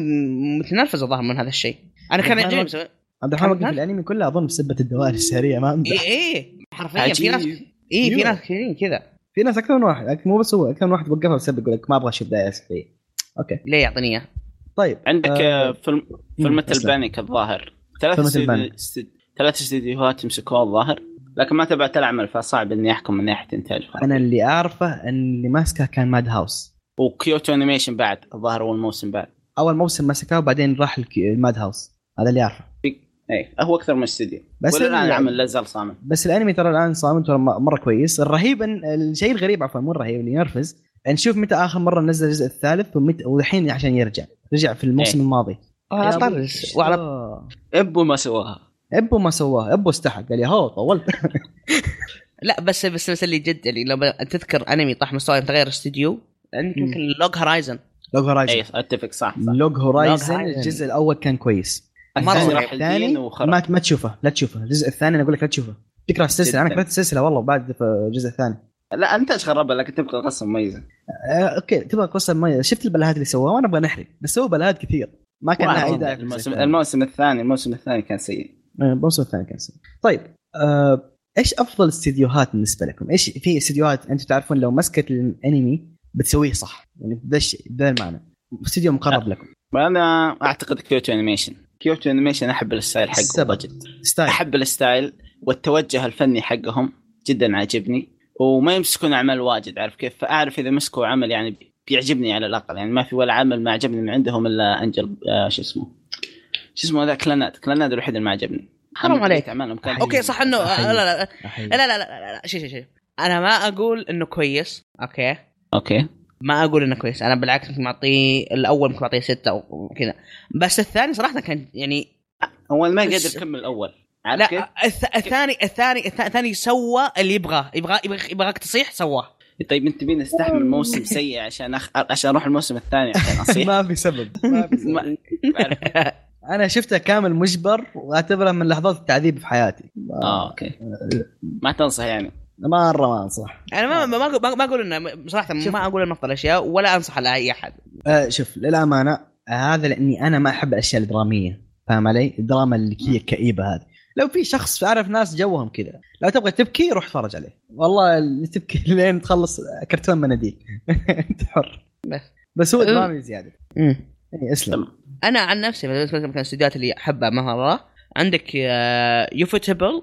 متنرفز الظاهر من هذا الشيء. أنا كان عبد يعجبني بس- عبد الرحمن وقف الأنمي كله أظن بسبة الدوائر السحرية ما اي امزح اي حرفيا في ناس. اي في. ناس كثيرين كذا. في ناس أكثر من واحد لكن مو بس هو أكثر من واحد وقفها بسبب يقول لك ما أبغى أشوف دائرة سحرية. okay. ليه يعطيني اياه؟ طيب عندك آه، آه، فيلم فيلم أسلم. البانيك الظاهر. ثلاث ثلاث استديوهات يمسكوها الظاهر لكن ما تابعت العمل فصعب إني أحكم من ناحية إنتاج أنا اللي أعرفه إن اللي ماسكه كان Madhouse. و Kyoto Animation بعد الظاهر أول موسم بعد. أول موسم مسكه وبعدين راح الك- الماد هاوس. هذا اللي أعرفه. إي هو أكثر من استديو. بس بس الان ال- العمل لا زال صامت. بس الأنمي ترى الآن صامت مرة كويس. الرهيب ان الشيء الغريب عفوا مو الرهيب اللي ينرفز نشوف متى آخر مرة نزل الجزء الثالث ومتى والحين عشان يرجع. رجع في الموسم إيه. الماضي. آه، يا أبوي، طرز وعلى آه. أبو ما سواها. أبو ما سواه أبو استحق. قال لي هو طولت. لا بس بس بس اللي جد اللي لما تذكر أنمي طاح مستوى تغير استوديو عندك. مثل Log Horizon Log اي Horizon أتفق صح صح. Log Horizon. الجزء الأول كان كويس. صحيح. الثاني ما ما تشوفه. لا تشوفه. الجزء الثاني أنا أقول لك لا تشوفه. تكره السلسلة. أنا. كرهت السلسلة والله بعد في الجزء الثاني. لا أنت إيش خربها لكن تبقى قصة مميزة. آه، okay تبقى قصة مميزة. شفت البلاهات اللي سووها؟ وأنا أبغى نحرق بس سووا بلاهات كثير. ما كان لها أي داعي الموسم, الثاني. الموسم الثاني الموسم الثاني كان سيء. آه، الموسم الثاني كان سيء. طيب آه، إيش أفضل استديوهات بالنسبة لكم؟ إيش في استديوهات أنتم تعرفون لو مسكت الأنمي بتسويه صح؟ يعني بذا الشيء- المعنى استديو مقرب لكم. أنا أعتقد Kyoto Animation. Kyoto Animation أحب ال style حقه. بجد style. أحب ال style والتوجه الفني حقهم جدا عاجبني. وما يمسكون اعمال واجد عارف كيف؟ فأعرف إذا مسكوا عمل يعني بيعجبني على الأقل يعني ما في ولا عمل ما عجبني من عندهم إلا Angel آه شو اسمه؟ شو اسمه هذا؟ Clannad Clannad الوحيد اللي ما عجبني. حرام عليك. أعمالهم كانت okay صح انه أحيي. لا لا لا. لا لا لا, لا, لا. شيء شيء شيء أنا ما أقول إنه كويس okay؟ okay. ما أقول إنه كويس. أنا بالعكس كنت معطيه الأول كنت معطيه ستة وكذا بس الثاني صراحة كان يعني هو ما قادر يكمل الأول. عارف؟ لا الث- الثاني الثاني الث- الثاني سوى اللي يبغاه يبغى يبغى- يبغاك تصيح سواه. طيب أنت بين استحمل موسم سيء عشان أخ... عشان أروح الموسم الثاني عشان أصيح. ما في سبب ما في سبب. أنا شفته كامل مجبر وأعتبره من لحظات التعذيب في حياتي. آه okay. ما تنصح يعني. مرة ما أنصح. أنا ما ما ما أقول إنه بصراحه شوف. ما أقول إنه أفضل أشياء ولا أنصح لأي أحد. آه شوف للأمانة هذا لأني أنا ما أحب الأشياء الدرامية. فاهم علي؟ الدراما اللي هي الكئيبه هذه. لو في شخص تعرف ناس جوهم كذا لو تبغى تبكي روح اتفرج عليه. والله اللي تبكي لين تخلص كرتون مناديل أنت حر. بس. بس هو. درامي زيادة. إي اسلم. أنا عن نفسي بالنسبة من الاستديوهات اللي أحبها مره عندك يوفو تيبل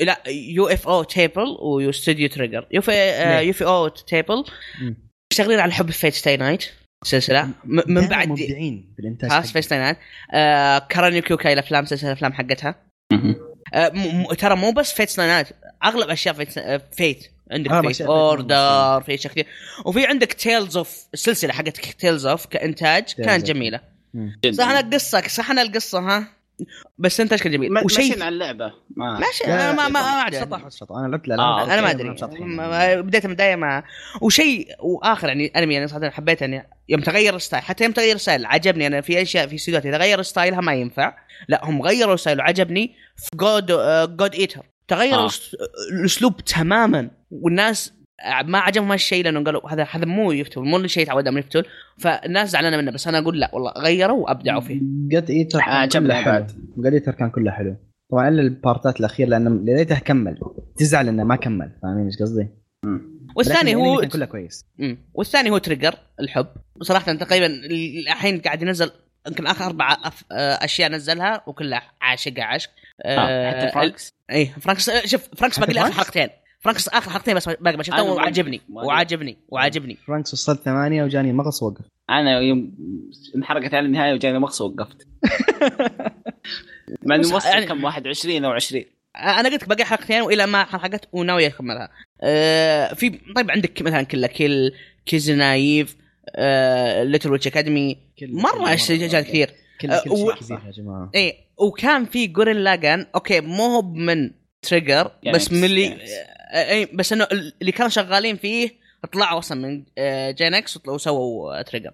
لا يو إف أو تيبل وستوديو تريجر. يو ليه؟ يو في أو تيبل. شغالين على حب فيت ستاي نايت. سلسلة. من بعد مبدعين في الانتاج خلاص ستاي نايت. آه كارانيو كيوكاي الأفلام سلسله الأفلام حقتها. آه ترى مو بس فيت ستاي نايت أغلب أشياء فيت آه، فيت. عندك أغلب فيت أوردر في اشياء كثير. وفي عندك تيلز اوف السلسلة حقت تيلز اوف كإنتاج كانت of. جميلة. صح أنا القصة صح أنا القصة ها؟ بس انتاج كان جميل؟ وشيء ماشيين على اللعبة. ما ماشي أنا ما ما ما شطح أعرف. شطح أنا لعبت لا آه، أنا ما أدري. بداية من البدايه ما. وشيء وآخر يعني أنمي أنا صراحة حبيت اني يوم تغير الستايل حتى يوم تغير الستايل عجبني. أنا في أشياء في استديوهات اذا غير ستايلها ما ينفع. لا هم غيروا ستايل وعجبني في جود جود ايتر تغيروا آه. الس- الأسلوب تماما والناس ما عجبهم هالشيء لأنه قالوا هذا هذا مو يفتول مو الشيء تعودنا من يفتول فالناس زعلانة منه بس أنا أقول لا والله غيروا وأبدعوا فيه God Eater كان عجبني كله حلو. God Eater كان كله حلو طبعا إلا البارتات الأخير لأنه ليته كمل تزعل إنه ما كمل فاهمين إيش قصدي؟ والثاني هو كان كله كويس مم. والثاني هو Trigger الحب صراحة تقريبا الحين قاعد ينزل يمكن آخر أربع. آه، أشياء نزلها وكلها عاشقة عشق آه. حتى Franxx ال- اي Franxx آه، شوف Franxx باقي لي آخر Franxx؟ حلقتين Franxx آخر حلقتين بس باقي ما شفته أنا ما- وعجبني ما- وعجبني وعجبني. فرانكس وصلت ثمانية وجاني مغص وقف. أنا يوم انحرقت على النهاية وجاني مقص وقفت. مع إنه وصل يعني- كم؟ واحد 20 أو 20 آه، أنا قلت لك باقي حلقتين وإلى ما حلقت وناوي أكملها. آه في طيب عندك مثلا كلا كيل كيز نايف آه ليتل ويتش اكاديمي مرة اشياء كثير. كل كل و- شيء كثير يا جماعة. إيه وكان في جورين لاجان أوكي مو هو من Trigger يعني بس من اللي يعني- آه، اي بس إنه اللي كانوا شغالين فيه طلعوا أصلا من آه، Gainax وطلعوا وسووا آه، Trigger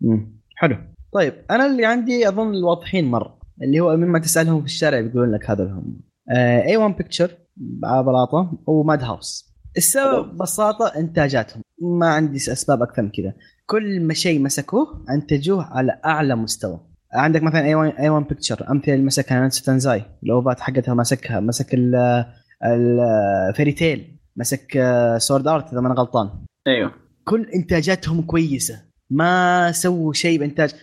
مم. حلو. طيب أنا اللي عندي أظن الواضحين مرة اللي هو مما تسألهم في الشارع بيقولون لك هذا هم A-1 Pictures بلاطة و Madhouse السبب ببساطة إنتاجاتهم. ما عندي أسباب أكثر من كذا. كل ما شيء مسكوه أنتجوه على أعلى مستوى. عندك مثلا اي 1 اي 1 بيكتشر أمثلة اللي مسكها نانسي تنزاي. الأوفات حقتها مسكها مسك الفيري تيل مسك سورد ارت إذا ما أنا غلطان. أيوه. كل إنتاجاتهم كويسة. ما سووا شيء بإنتاج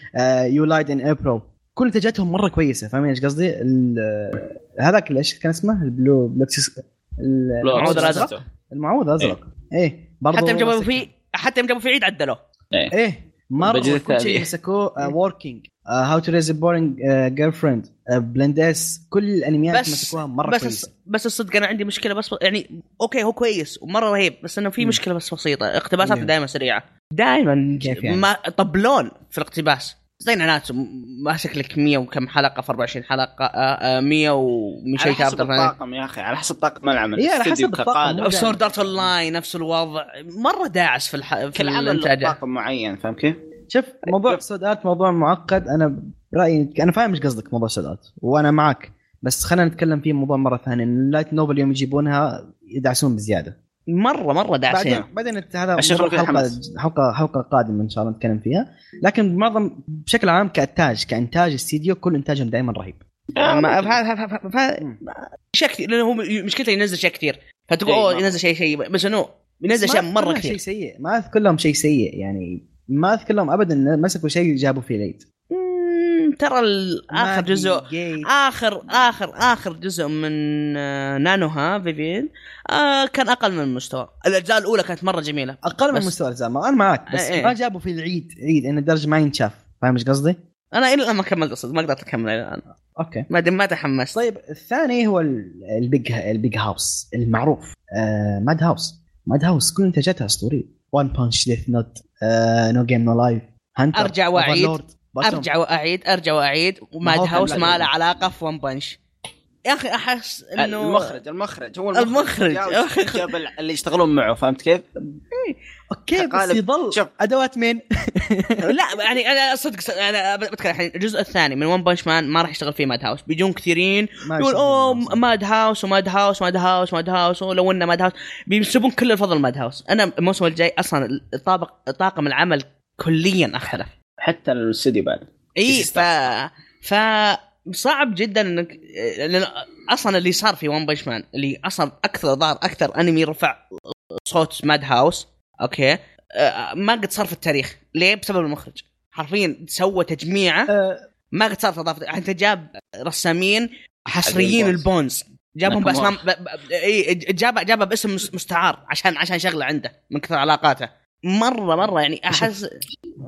يو لايد ان ابرو كل إنتاجاتهم مرة كويسة فاهمين إيش قصدي؟ ال- هذاك إيش كان اسمه؟ البلو بلوكسيس ال- المعوذ الأزرق؟ المعوذ أزرق. إيه برضو حتى يوم جابوا فيه حتى يوم جابوا فيه عيد عدلوه. إيه. إيه. مرة كل شيء. مسكوه Working How to Raise a Boring Girlfriend Blend S كل الأنميات بس مسكوها مرة بس كويسة بس الصدق أنا عندي مشكلة بس يعني أوكي هو كويس ومرة رهيب بس إنه في. مشكلة بس بسيطة اقتباساته. دائما سريعة دائما كيف يعني؟ ما يطولون في الاقتباس زي ناناتسو ماسك لك 100 وكم حلقة في 24 حلقة آه، آه، 100 ومن شيء على حسب الطاقم يا أخي على حسب طاقم العمل. إيه، على حسب الطاقم، Sword Art On line نفس الوضع. مرة داعس في الح... في كل عمل طاقم معين فاهم كيف؟ شوف موضوع Sword Art موضوع معقد. أنا برأيي أنا فاهم إيش قصدك موضوع Sword Art وأنا معك. بس خلينا نتكلم فيه موضوع مرة ثانية. ال light novel يوم يجيبونها يدعسون بزيادة. مره مرة داعسين. بعدين بعدين هذا حلقه. حلقه حلقة قادمة إن شاء الله نتكلم فيها. لكن معظم بشكل عام كانتاج كإنتاج استديو كل إنتاجهم دائما رهيب. اشياء كثير لأنه هو مشكلته ينزل اشياء كثير. فتقول إيه، أوه ينزل شيء شيء. بس إنه ينزل اشياء مرة كثير. شيء سيء. ما أذكر لهم شيء سيء يعني ما أذكر لهم ابدا مسكوا شيء جابوا فيه العيد. ترى آخر في جزء جيت. اخر اخر آخر جزء من آه، نانوها فيفين آه كان أقل من المستوى. الأجزاء الأولى كانت مرة جميلة. أقل من مستوى الأجزاء أنا معك بس إيه، إيه. ما جابوا فيه العيد عيد إن الدرجه ما ينشاف. فاهم إيش قصدي؟ أنا إلى الآن ما كملت الصدق ما قدرت أكمل إلى الآن. أوكي. ما ما تحمست. طيب الثاني هو ال- ال big ال big house المعروف. آه Madhouse Madhouse كل إنتاجاتها أسطورية. One Punch Death Note No Game No Life Hunter أرجع وأعيد. أرجع وأعيد أرجع وأعيد. و Madhouse ما له- علاقة في One Punch يا أخي أحس إنه المخرج المخرج. هو المخرج. جاب- جاب اللي يشتغلون معه فهمت كيف؟ أوكي بس. يظل. شوف. أدوات مين؟ لا يعني أنا صدق أنا بتكلم الحين الجزء الثاني من One Punch Man ما راح يشتغل فيه Madhouse بيجون كثيرين يقول أوه. Madhouse و Madhouse Madhouse Madhouse ولو إنه Madhouse بيسبون كل الفضل Madhouse أنا الموسم الجاي أصلا الطابق طاقم العمل كليا أختلف. حتى الاستوديو بعد. اي ف ف صعب جدا انك لأن أصلا اللي صار في One Punch Man اللي أصلا أكثر ظهر أكثر أنمي رفع صوت Madhouse أوكي؟ آه، ما قد صار في التاريخ. ليه؟ بسبب المخرج. حرفيا سوى تجميعه. آه، ما قد صار اضافه أنت جاب رسامين حصريين ال Bones. جابهم. باسماء اي جاب جابها باسم مس- مستعار عشان عشان شغلة عنده من كثر علاقاته. مرة مرة يعني أحس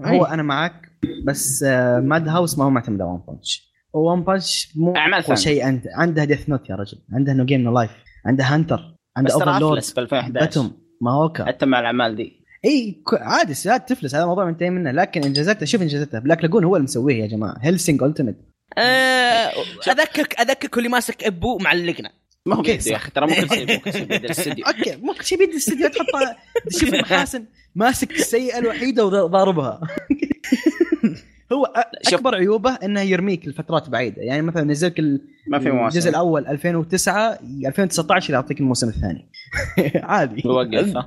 هو أنا معك بس آه ماد هاوس ما هو معتمد على One Punch One Punch مو أعمال أقوى ثانية. شيء عنده عنده Death Note يا رجل. عنده No Game No Life عنده Hunter عنده بس ترى Overlord أفلس ب 2011 Btooom Mahouka حتى مع الأعمال دي. إي عادي ساعات تفلس. هذا موضوع منتهي منه. لكن انجازاتها شوف انجازاتها Black Lagoon هو اللي مسويه يا جماعة. Hellsing Ultimate آه، اذكرك أذكرك اللي ماسك ابو معلقنا. ما هو بيده يا. أخي ترى شيء مو كل شيء بيد الاستوديو أوكي كل شيء بيد الاستديو تحطها تشوف المحاسن ماسك السيئة الوحيدة وضاربها هو شوف. أكبر عيوبه إنه يرميك لفترات بعيدة يعني مثلا نزلك ال- ما في مواسم الجزء الأول 2009 2019 يعطيك الموسم الثاني عادي يوقف؟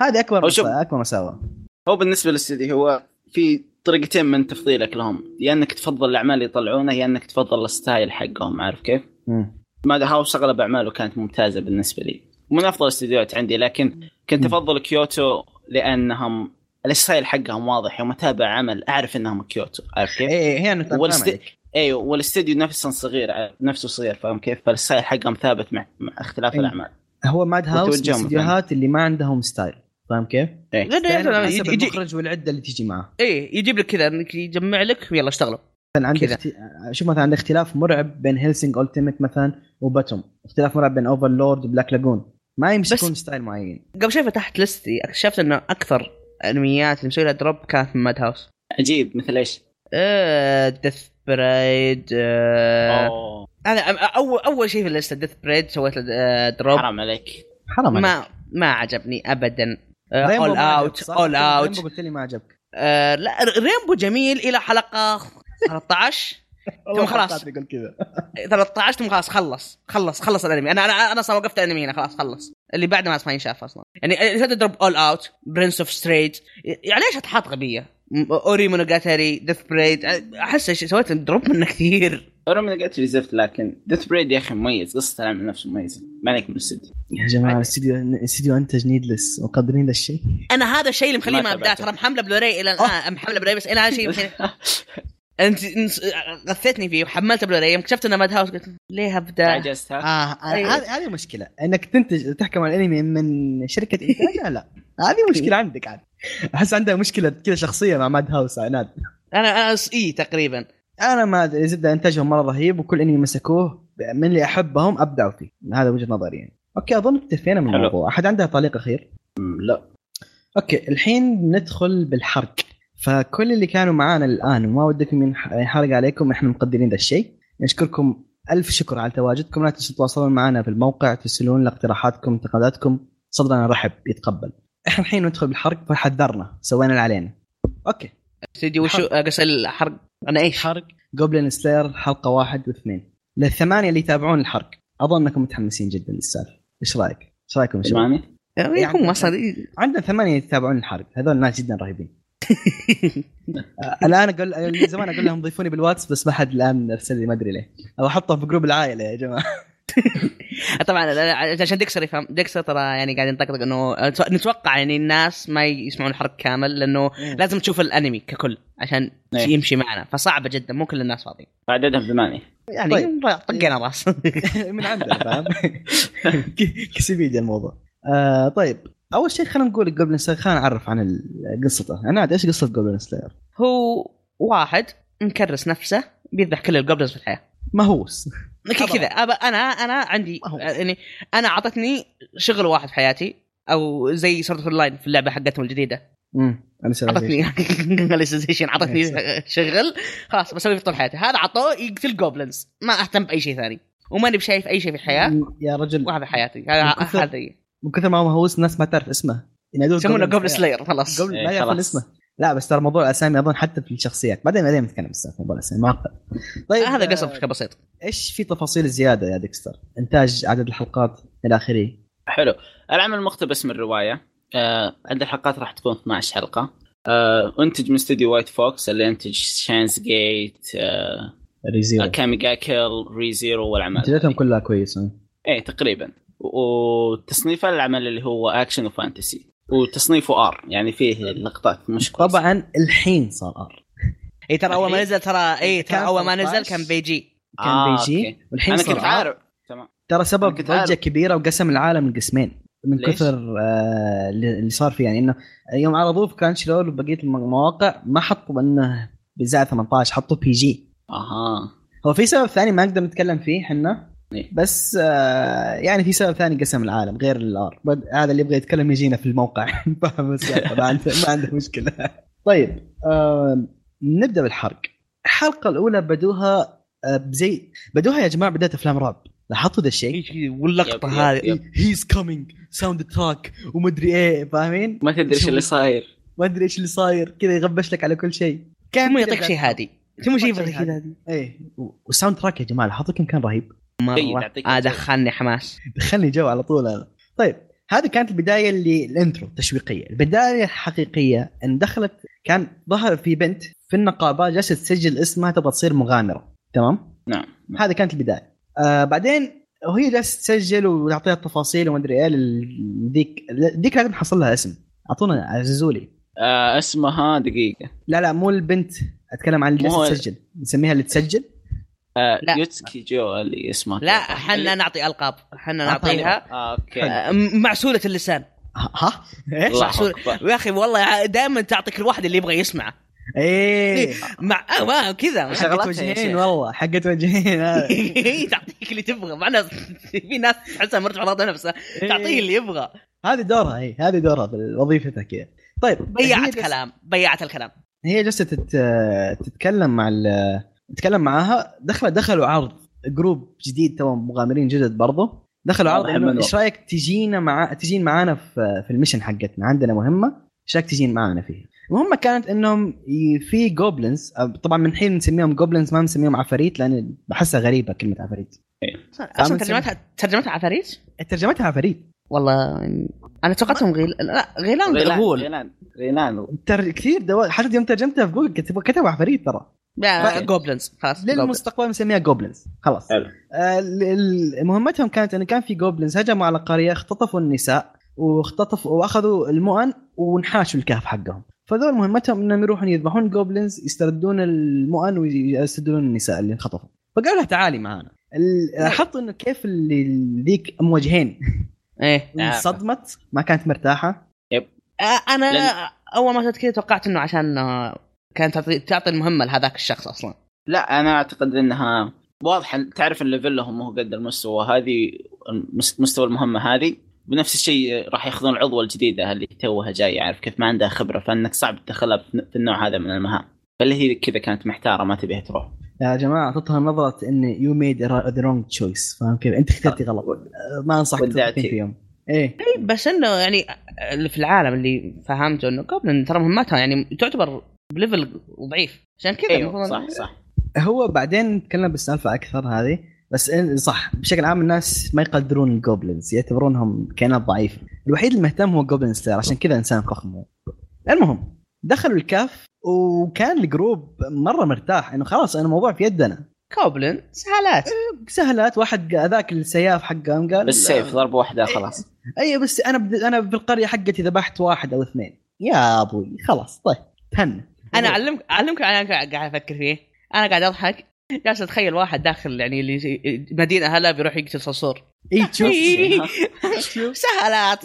هذه أكبر شوف. أكبر مساوئه هو بالنسبة للاستوديو هو في طريقتين من تفضيلك لهم يا إنك تفضل الأعمال اللي يطلعونها يا إنك تفضل ال style حقهم عارف كيف؟ Madhouse اغلب اعماله كانت ممتازة بالنسبة لي من أفضل الاستديوهات عندي لكن كنت. أفضل كيوتو لأنهم ال style حقهم واضح يوم اتابع عمل أعرف إنهم كيوتو عارف كيف؟ إيه هي أنا فاهم والست- عليك. أيوه والاستديو نفسه صغير نفسه صغير فاهم كيف؟ فال style حقهم ثابت مع, مع اختلاف أيوة. الأعمال هو Madhouse الاستديوهات اللي ما عندهم style فاهم كيف؟ إيه. style حسب يجي المخرج والعدة اللي تيجي معاه إيه يجيب لك كذا يجمع لك ويلا اشتغلوا مثلا عندك. أختي... شوف مثلا عندك اختلاف مرعب بين Hellsing Ultimate مثلا و Btooom اختلاف مرعب بين Overlord و Black Lagoon ما يمسكون style معين. قبل شوي فتحت list ي اكتشفت إنه أكثر أنميات اللي مسوي لها drop كانت من Madhouse عجيب مثل إيش؟ آه Death Parade آه أوه. أنا اول أول شيء في ال list ة Death Parade سويت له آه drop حرام عليك. حرام عليك. ما ما عجبني ابدا. All Out؟ All Out Rainbow قلت لي ما عجبك. آه لا Rainbow جميل إلى حلقة 13 والله خلاص. يقول كذا. 13 ثم خلاص خلص خلص خلص الانمي. أنا أنا أنا أصلا وقفت الانمي هنا خلاص خلص. اللي بعد ما ما ينشاف أصلا. يعني تضرب All Out Prince of Stride يعني ليش أتحط غبية؟ Ore Monogatari Death Parade أحس سويت؟ drop منه كثير. قلت لي زفت لكن Death Parade يا أخي مميز قصة العمل نفسه مميزة. ما عليك من الاستديو يا جماعة الاستديو الاستديو انتج Needless مقدرين ذا الشيء؟ أنا هذا الشيء اللي مخليه ما ابدا. ترى محمله بلوراي إلى الان محمله بلوراي بس إلى الان شيء أنت غثيتني فيه وحملت بلوراي يوم اكتشفت إنه Madhouse قلت ليه ابدا عجزتها آه أيوة. هذه هذه مشكلة. إنك تنتج تحكم على الأنمي من شركة إنتاج؟ لا. هذه مشكلة عندك عاد. أحس عندها مشكلة كذا شخصية مع Madhouse عناد. أنا أنا إي تقريبا. أنا ما أدري، زبده إنتاجهم مرة رهيب وكل أنمي مسكوه من اللي أحبهم أبدعوا فيه. هذا وجهة نظري يعني. أوكي أظن اكتفينا من. الموضوع. أحد عنده تعليق أخير؟ لا. أوكي الحين ندخل بالحرق. فكل اللي كانوا معانا الآن وما ودكم ينح- ينحرق عليكم إحنا مقدرين ذا الشيء. نشكركم ألف شكر على تواجدكم. لا تنسوا تتواصلون معنا في الموقع ترسلون لنا اقتراحاتكم انتقاداتكم. صدرنا رحب يتقبل. إحنا الحين ندخل بالحرق فحذرنا سوينا اللي علينا. أوكي. استديو وشو قص الحرق؟ أنا إيش؟ حرق. Goblin Slayer حلقة واحد واثنين. للثمانية اللي يتابعون الحرق. أظن أنكم متحمسين جدا للسالفة. إيش رأيك؟ إيش رأيكم يا شباب؟ سمعني يعني هم أصلا عندنا ثمانية يتابعون الحرق. هذول ناس جدا رهيبين. الآن أقول من زمان أقول لهم ضيفوني بالواتس بس ما حد الآن ارسل لي ما أدري ليه. أبغى أحطهم في group العائلة يا جماعة. طبعا عشان Dexter يفهم Dexter ترى يعني قاعد ينطقطق إنه نتوقع يعني الناس ما يسمعون الحرق كامل لأنه لازم تشوف الأنمي ككل عشان إيه. يمشي معنا. فصعبة جدا مو كل الناس فاضيين. عددهم ثمانية يعني طيب. طقينا راس من عندنا فاهم؟ كسبيديا الموضوع. آه طيب. أول شيء خلينا نقول Goblin Slayer خلينا نعرف عن قصته. أنا عاد إيش قصة Goblin Slayer هو واحد مكرس نفسه بيذبح كل ال goblins في الحياة. مهووس. كذا أنا أنا عندي. يعني أنا أعطتني شغل واحد في حياتي أو زي Sword Online في اللعبة حقتهم الجديدة. امم أعطتني ال station أعطتني شغل. خلاص بسوي في طول حياتي. هذا عطوه يقتل goblins ما أهتم بأي شيء ثاني. وماني بشايف أي شيء في الحياة. يا رجل. وهذا حياتي. هذا هذا من كثر ما هو مهووس الناس ما تعرف اسمه. ينادوه يسمونه Goblin Slayer. خلاص. قبل إيه، ما يعرفون خلاص. اسمه. لا بس ترى موضوع الأسامي أظن حتى في الشخصيات. بعدين بعدين نتكلم بس في موضوع الأسامي معقد طيب هذا آه، قصته بشكل بسيط. إيش في تفاصيل زيادة يا Dexter؟ إنتاج عدد الحلقات إلى آخره. حلو. العمل مقتبس من الرواية آه عدد الحلقات راح تكون 12 حلقة. آه إنتج من استوديو White Fox اللي انتج Steins Gate آه Re:Zero Akame ga Kill Re:Zero والأعمال إنتاجاتهم هذه. كلها كويسة. إيه تقريبا. وتصنيفه العمل اللي هو اكشن وفانتسي وتصنيفه ار يعني فيه لقطات مش كويسة. طبعا الحين صار ار إي ترى أول ما؟ نزل ترى إي ترى أول ما 13. نزل كان بيجي كان آه، بيجي أوكي. والحين أنا صار كنت. عارف تمام ترى سبب ضجه. كبيرة وقسم العالم لقسمين من ليش؟ كثر آه اللي صار فيه يعني إنه يوم عرضوه في كان شلول وبقيه المواقع ما حطوا إنه بزاء 18 حطوا بي جي أها هو في سبب ثاني ما نقدر نتكلم فيه إحنا. بس آه يعني في سبب ثاني قسم العالم غير ال R. هذا اللي يبغى يتكلم يجينا في الموقع. فاهم السالفه ما عنده ما عنده مشكلة. طيب آه نبدأ بالحرق. الحلقة الأولى بدوها آه بزي بدوها يا جماعة بداية أفلام رعب. لاحظتوا ذا الشيء؟ واللقطة هذه. he's coming soundtrack ومدري إيه فاهمين؟ ما تدري إيش اللي صاير. ما أدري إيش اللي صاير. كذا يغبش لك على كل شيء. ثم كذا يعطيك شيء هادي. ثم شيء شيء هادي. إيه. وال soundtrack يا جماعة لاحظتوا كم كان رهيب؟ مرة يعطيك آه. دخلني حماس. دخلني جو على طول أنا طيب هذه كانت البداية اللي ال intro تشويقية. البداية الحقيقية إن دخلت كان ظهر في بنت في النقابة جالسة تسجل اسمها تبغى تصير مغامرة. تمام؟ نعم. هذه كانت البداية. آه بعدين وهي جالسة تسجل وتعطيها التفاصيل وما أدري إيه ذيك ذيك لازم نحصل لها اسم. أعطونا عززوا لي. آه اسمها دقيقة. لا لا مو البنت. أتكلم عن اللي جالسة تسجل. نسميها اللي تسجل. آه لا. Uketsuke-jou اللي اسمها لا. حنا اللي- نعطي ألقاب. حنا آه، نعطيها. آه okay. آه، معسولة اللسان. ها- إيش؟ معسول. يا أخي والله دائما تعطيك الواحد اللي يبغى يسمع إيه. مع ما كذا. يا وجهين. والله حقت وجهين. هذا تعطيك اللي تبغى. معنا في ناس تحسها مرت على نفسها. تعطيه اللي يبغى. هذه دورها هي هذه دورها بوظيفتها كذا طيب. بياعة كلام بياعة الكلام. هي جالسه تت... تتكلم مع ال... تتكلم معاها. دخل دخلوا عرض group جديد تو مغامرين جدد برضه دخلوا عرض منه. إيش رأيك تجينا مع تجين معانا في في ال mission حقتنا؟ عندنا مهمة. إيش رأيك تجين معانا فيها؟ المهم كانت إنهم في goblins طبعا من حين نسميهم goblins ما نسميهم عفاريت لأن بحسها غريبة كلمة عفاريت. أصلا فاهم ترجمتها ترجمتها عفاريت؟ ترجمتها عفاريت. والله أنا توقعتهم غيل لا غيلان غول غيلان غيلان تر... كثير دو... حتى يوم ترجمتها في جوجل كتبوا كتبوا عفاريت ترى. goblins خلاص. للمستقبل نسميها goblins خلاص. حلو. آه، مهمتهم كانت انه كان في goblins هجموا على قرية اختطفوا النساء واختطفوا وأخذوا المؤن وانحاشوا الكهف حقهم. فذول مهمتهم إنهم يروحون يذبحون goblins يستردون المؤن ويستردون النساء اللي انخطفوا. فقالوا لها تعالي معانا. لاحظت إنه كيف اللي ذيك أم وجهين إيه. انصدمت ما كانت مرتاحة. آه، أنا أول ما شفت كذا توقعت إنه عشان آه، كانت تعطي تعطي المهمة لهذاك الشخص أصلا. لا أنا أعتقد إنها واضحه تعرف إن ليفلهم ما هو قد المستوى هذه مستوى المهمة هذه. بنفس الشيء راح ياخذون العضوة الجديدة اللي توها جاية عارف كيف ما عندها خبرة فإنك صعب تدخلها في النوع هذا من المهام. فاللي هي كذا كانت محتارة ما تبيها تروح. يا جماعة اعطتها نظرة إن you made the wrong choice فاهم كيف؟ أنت اخترتي غلط. آه، ما أنصحك فيهم إيه. إيه، بس إنه يعني اللي في العالم اللي فهمته إنه goblin ترى مهمتها يعني تعتبر ب level ضعيف. عشان كذا المفروض- صح صح. هو بعدين نتكلم بالسالفة أكثر هذه بس إن- صح بشكل عام الناس ما يقدرون ال goblins يعتبرونهم كائنات ضعيفة. الوحيد المهتم هو Goblin Slayer عشان كذا إنسان فخم هو. المهم دخلوا الكهف وكان ال group مرة مرتاح إنه خلاص أنا الموضوع في يدنا. goblin سهالات. سهلات واحد ذاك السياف حقهم قال بالسيف ضربه واحدة خلاص. أي بس أنا بد... أنا في القريه حقتي ذبحت واحد أو اثنين. يا أبوي خلاص طيب تهنى. أنا اعلمك أعلمك أنا قاعد أفكر فيه. أنا قاعد أضحك. جالس أتخيل واحد داخل يعني اللي مدينة هلا بيروح يقتل صرصور. إي تشوف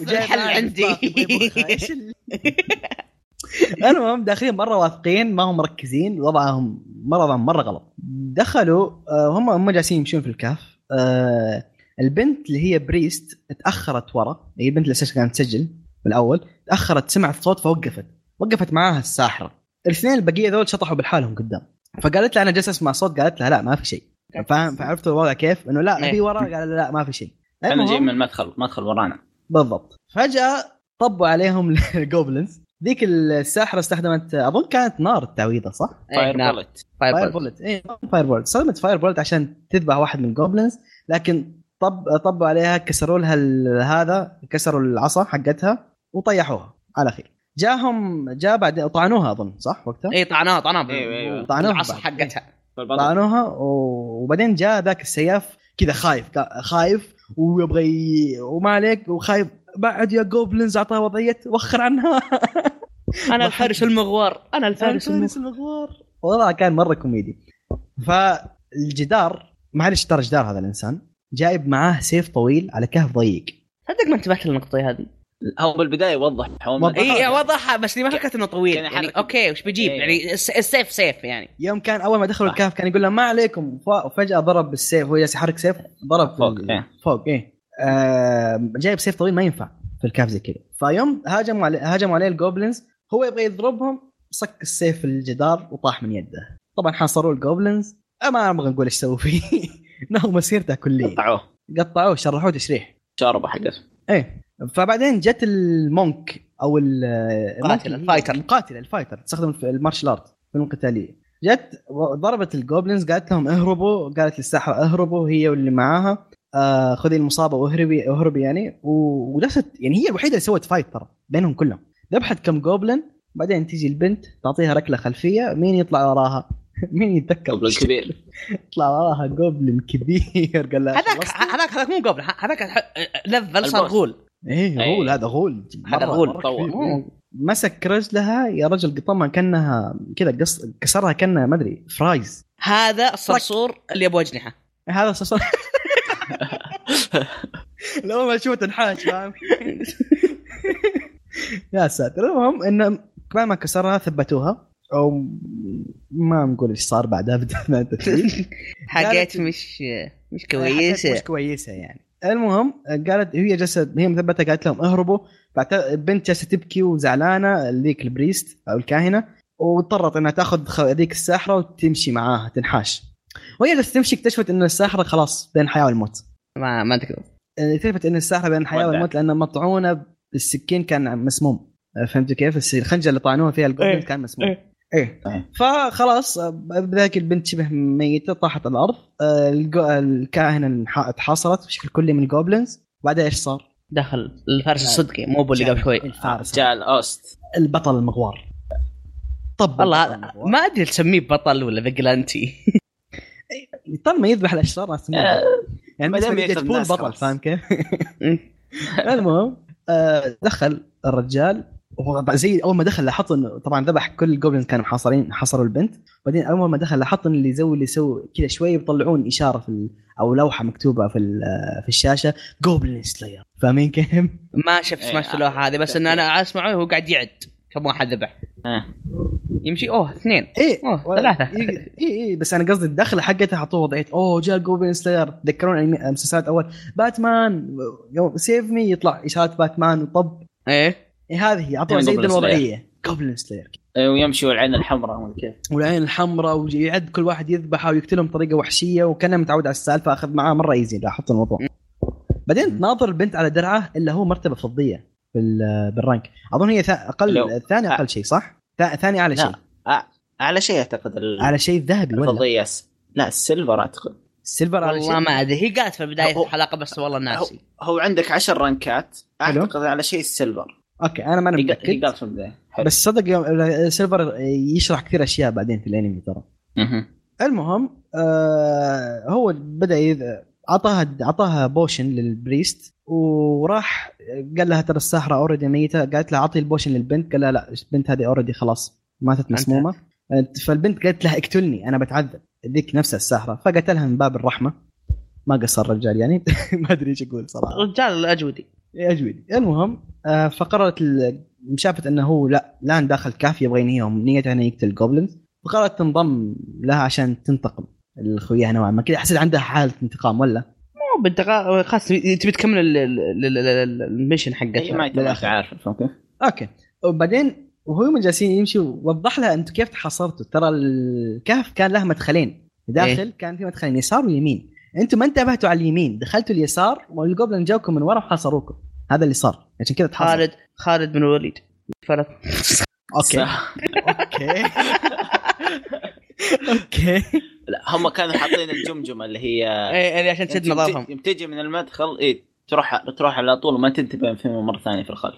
جايب الحل عندي. المهم داخلين مرة واثقين ما هم مركزين. وضعهم مره مرة غلط. دخلوا آه، هم هم جالسين يمشون في الكهف. آه، البنت اللي هي بريست تأخرت ورا. هي البنت اللي أساسا كانت تسجل بالاول تأخرت سمعت صوت فوقفت. وقفت معاها الساحرة. الاثنين البقية ذول شطحوا بالحالهم قدام. فقالت لها أنا جالس أسمع صوت قالت لها لا ما في شيء. فاهم؟ فعرفتوا الوضع كيف؟ إنه لا إيه. في ورا قال لا ما في شيء. المهم- جايين من المدخل مدخل ورانا. بالضبط. فجأة طبوا عليهم ال goblins ذيك الساحرة استخدمت أظن كانت نار التعويذه صح؟ fire. bolt fire bolt. اي fire bolt استخدمت fire bolt عشان تذبح واحد من ال goblins لكن طب طبوا عليها كسروا لها هذا كسروا العصا حقتها وطيحوها. على خير. جاهم جاء بعد طعنوها أظن صح وقتها؟ اي طعناها طعناها أيوة، أيوة. طعنوها العصا بعد. حقتها. طعنوها و- وبعدين جاء ذاك السياف كذا خايف خايف ويبغى. وما عليك وخايف بعد يا goblins أعطاه وضعية وخر عنها أنا الفارس المغوار أنا الفارس المغوار وضعها كان مرة كوميدي فالجدار معلش ترى جدار هذا الإنسان جايب معاه سيف طويل على كهف ضيق صدق ما انتبهت للنقطة هذه هو بالبداية وضح هو. اي وضحها. بس ما فكرت إنه طويل. يعني يحرك- okay وش بيجيب؟ إيه. يعني الس- السيف سيف يعني. يوم كان أول ما دخلوا. الكهف كان يقول لهم ما عليكم وفجأة ضرب بالسيف وهو جالس يحرك سيف ضرب فوق، ال- إيه. فوق إيه. آه جايب سيف طويل ما ينفع في الكهف زي كذا. فيوم هاجموا عليه هاجموا عليه ال goblins هو يبغى يضربهم صك السيف في الجدار وطاح من يده. طبعا حاصروه ال goblins أه ما أبغى نقول إيش سووا فيه. إنه مسيرته كليا قطعوه. قطعوه شرحوه تشريح. شاربه حقته إيه. فبعدين جت ال monk أو ال- ال monk قاتل، ال fighter. القاتلة ال fighter تستخدم في ال martial art في القتاليه جت ضربت ال goblins قالت لهم اهربوا قالت للساحرة اهربوا هي واللي معاها آه خذي المصابة واهربي اهربي يعني و- وجلست يعني هي الوحيدة اللي سوت fight ترى بينهم كلهم ذبحت كم goblin بعدين تيجي البنت تعطيها ركلة خلفية مين يطلع وراها؟ مين يتذكر؟ قبل الكبير يطلع وراها goblin كبير قال لها هذاك؟ هذاك هذاك مو قبل هذاك level صار. غول إيه إيه. غول. هذا غول هذا غول. طول. إيه. مسك رجلها يا رجل قطمها كأنها كذا قص كسرها كأنها ما أدري فرايز. هذا الصرصور اللي ابو أجنحة. هذا صار لو ما تشوف تنحاش فاهم يا ساتر. المهم إنه بعد ما كسرها ثبتوها. أو ما نقول إيش صار بعدها حاجات مش مش كويسة. مش كويسة يعني. المهم قالت هي جلست هي مثبتة قالت لهم اهربوا بعد البنت جالسه تبكي وزعلانة ذيك ال priest أو الكاهنة واضطرت إنها تأخذ خ- ذيك الساحرة وتمشي معاها تنحاش وهي جالسه تمشي اكتشفت إن الساحرة خلاص بين الحياة والموت ما ما تقدر اكتشفت إن الساحرة بين الحياة. والموت لأن مطعونة بالسكين كان مسموم فهمت كيف؟ الخنجر اللي طعنوها فيها ال goblin إيه. كان مسموم إيه. إيه إيه. فخلاص آه، بذاك البنت شبه ميتة طاحت على الأرض آه، الكاهنه اتحاصرت بشكل كلي من ال goblins بعدها إيش صار؟ دخل الفارس الصدقي مو اللي قبل شوي الفارس جاء الأوست البطل المغوار طب والله. ما أدري تسميه بطل ولا vigilante طالما يذبح الاشرار تموت. آه، يعني ما دام بطل. فاهم كيف؟ المهم آه، دخل الرجال زي أول ما دخل لاحظت إنه طبعا ذبح كل ال goblins كانوا محاصرين حصروا البنت. بعدين أول ما دخل لاحظت ان اللي يسوي اللي يسوي كذا شوي يطلعون إشارة في ال- أو لوحة مكتوبة في ال- آه، في الشاشة Goblin Slayer فاهمين كيف؟ ما شفت إيه، سمعت اللوحة هذه بس إن أنا اسمعه وهو قاعد يعد. كم واحد ذبح. آه. يمشي أوه اثنين. إيه. أوه، ثلاثة. اي اي إيه بس أنا قصدي الدخله حقتها حطوه وضعيه أوه جاء Goblin Slayer تذكرون مسلسلات اول باتمان سيف مي يطلع اشارات باتمان وطب. إيه. إيه هذه يعطوها كان زي الوضعية Goblin Slayer إيه، ويمشي والعين الحمراء ولا كيف. والعين الحمراء ويعد كل واحد يذبحه ويقتلهم بطريقة وحشية وكان متعود على السالفة أخذ معاه مرة easy لاحظت الموضوع. بعدين تناظر البنت على درعه إلا هو مرتبة فضية بال- بال rank. أظن هي ثا- أقل. ثاني أقل شيء صح؟ ثا- ثاني أعلى شيء. أعلى شيء أعتقد ال- على شيء ذهبي ولا؟ الفضية س- لا ال silver أعتقد. ال silver أعلى والله شيء. ما أدري هي قالت في بدايه هو- الحلقة بس والله ناسي. هو عندك عشر رانكات. أعتقد على شيء ال silver. okay أنا ما أنا هي هي متاكد في البدايه. بس صدق يوم ال silver يشرح كثير أشياء بعدين في الأنمي ترى. مهم. المهم آه هو بدأ يذ... عطاها عطاها potion لل priest وراح قال لها ترى الساحرة already ميتة. قالت لها أعطي ال potion للبنت. قال لها لا البنت هذه already خلاص ماتت مسمومة. فالبنت قالت لها اقتلني أنا بتعذب. ذيك نفسها الساحرة. فقتلها من باب الرحمة. ما قصر الرجال يعني. ما أدري إيش أقول صراحة. الرجال الأجودي. يا اجودي المهم آه، فقررت شافت إنه هو لا الآن داخل كهف يبغى ينهيهم. نيته انه يقتل goblins فقررت تنضم لها عشان تنتقم. الخويها نوعا ما. كذا حسيت عندها حالة انتقام ولا؟ مو بنت خلاص تبي تكمل ال- ال- ال- ال- ال mission حقتها. ما أنت. عارف. كيف؟ okay. وبعدين وهم جالسين يمشوا وضح لها أنتم كيف تحاصرتوا. ترى الكهف كان له مدخلين. داخل إيه؟ كان في مدخلين يسار ويمين. أنتم ما انتبهتوا على اليمين. دخلتوا اليسار وال goblin جاكم من ورا وحاصروكم. هذا اللي صار. عشان كذا خالد خالد بن الوليد. فرق أوكي. أوكي. أوكي. لا هم كانوا حاطين الجمجمة اللي هي إيه اللي عشان يوم نظافهم تجي- يوم تجي من المدخل إيه تروح تروح على طول وما تنتبه فيهم مرة ثانية في الخلف.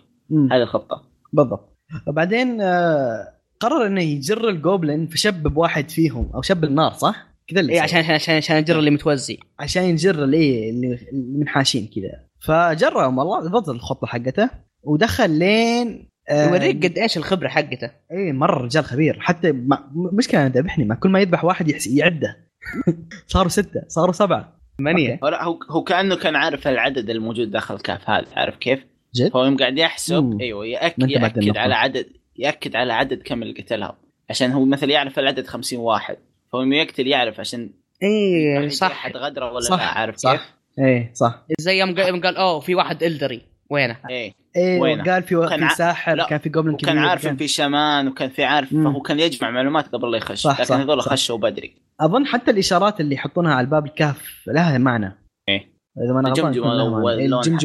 هذه الخطة. بالضبط. وبعدين آه، قرر إنه يجر ال goblin فشب بواحد فيهم أو شب النار صح؟ كذا اللي إيه سوى. عشان عشان عشان عشان الجر اللي متوزي عشان يجر اللي اللي منحاشين كذا فجرهم والله ضبط الخطة حقته ودخل لين آه، يوريك قد إيش الخبرة حقته إيه مرة رجال خبير حتى مع مشكلة أنا ذبحني مع كل ما يذبح واحد يحس يعده صاروا ستة صاروا سبعة ثمانيه هو هو هو كأنه كان عارف العدد الموجود داخل الكهف هذا عارف كيف؟ جد؟ هو يوم قاعد يحسب مم. أيوه ما يأكد للنقطة. على عدد يأكد على عدد كم اللي قتلهم عشان هو مثلا يعرف العدد 50 واحد فهو يقتل يعرف عشان إيه صح احد غدره ولا صح، لا عارف صح. كيف؟ إيه صح زي يوم قال, يوم قال أوه في واحد إلدري وينه إيه إيه وينه؟ وقال في وكان في ع- ساحر لا، كان في جوبلين كبير وكان عارف كان- ان في شمان وكان في عارف مم. فهو كان يجمع معلومات قبل لا يخش صح، لكن هذول. خشوا بدري أظن حتى الإشارات اللي يحطونها على باب الكهف لها معنى إيه إذا ما أنا غلطان الجمجمة. واللون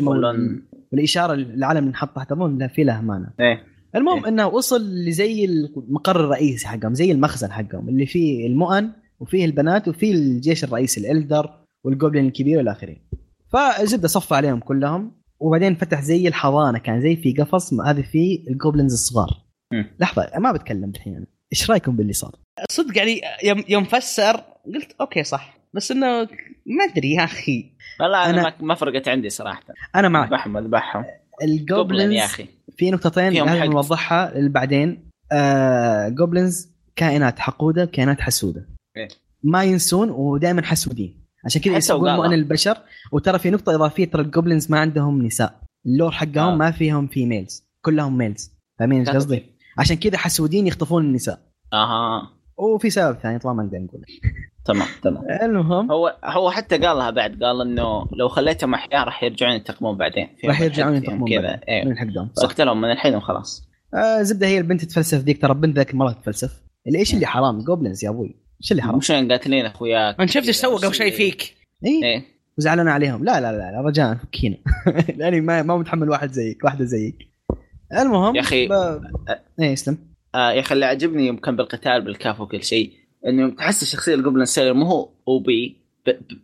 واللون والإشارة العالم اللي نحط تحت اظن لا في لها معنى إيه المهم إيه. إنه وصل لزي المقر الرئيسي حقهم زي المخزن حقهم اللي فيه المؤن وفيه البنات وفيه الجيش الرئيسي ال elder وال goblin الكبير والى آخره فزبده صف عليهم كلهم وبعدين فتح زي الحضانة كان زي في قفص هذه فيه ال goblins الصغار مم. لحظة ما بتكلم الحين. إيش رأيكم باللي صار؟ صدق يعني يوم يوم فسر قلت okay صح بس إنه ما أدري يا أخي والله أنا, أنا- ما, فرقت عندي صراحة أنا معك اذبحهم اذبحهم goblin ال goblins يا أخي. في نقطتين لازم. نوضحها بعدين آه goblins كائنات حقودة كائنات حسودة. إيه. ما ينسون ودائما حسودين. عشان كذا وقالها. مو من البشر. وترى في نقطة إضافية ترى ال goblins ما عندهم نساء. ال lore حقهم آه. ما فيهم females كلهم males فاهمين إيش قصدي؟ عشان كذا حسودين يخطفون النساء. أها. وفي سبب ثاني طبعا ما نقدر نقول تمام تمام. المهم. هو هو حتى قالها بعد قال إنه لو خليتهم أحياء راح يرجعون ينتقمون بعدين. راح يرجعون ينتقمون كذا بعدين. إيه. من حقهم. اقتلهم من الحين وخلاص. آه زبدة هي البنت تتفلسف ذيك ترى بنت ذاك المره تتفلسف. اللي إيش اللي حرام؟ goblins يا أبوي. إيش اللي حرام؟ مش قاتلين أخوياك؟ أنا شفت إيش سوى قبل شوي فيك. إيه. إيه. وزعلان عليهم. لا لا لا, لا رجاء فكينا. لاني ما ما متحمل واحد زيك واحدة زيك. المهم يا أخي. ب... إيه يسلم آه يا أخي اللي عجبني يمكن بالقتال بالكهف وكل شيء إنه تحس الشخصية ال Goblin Slayer مو هو OP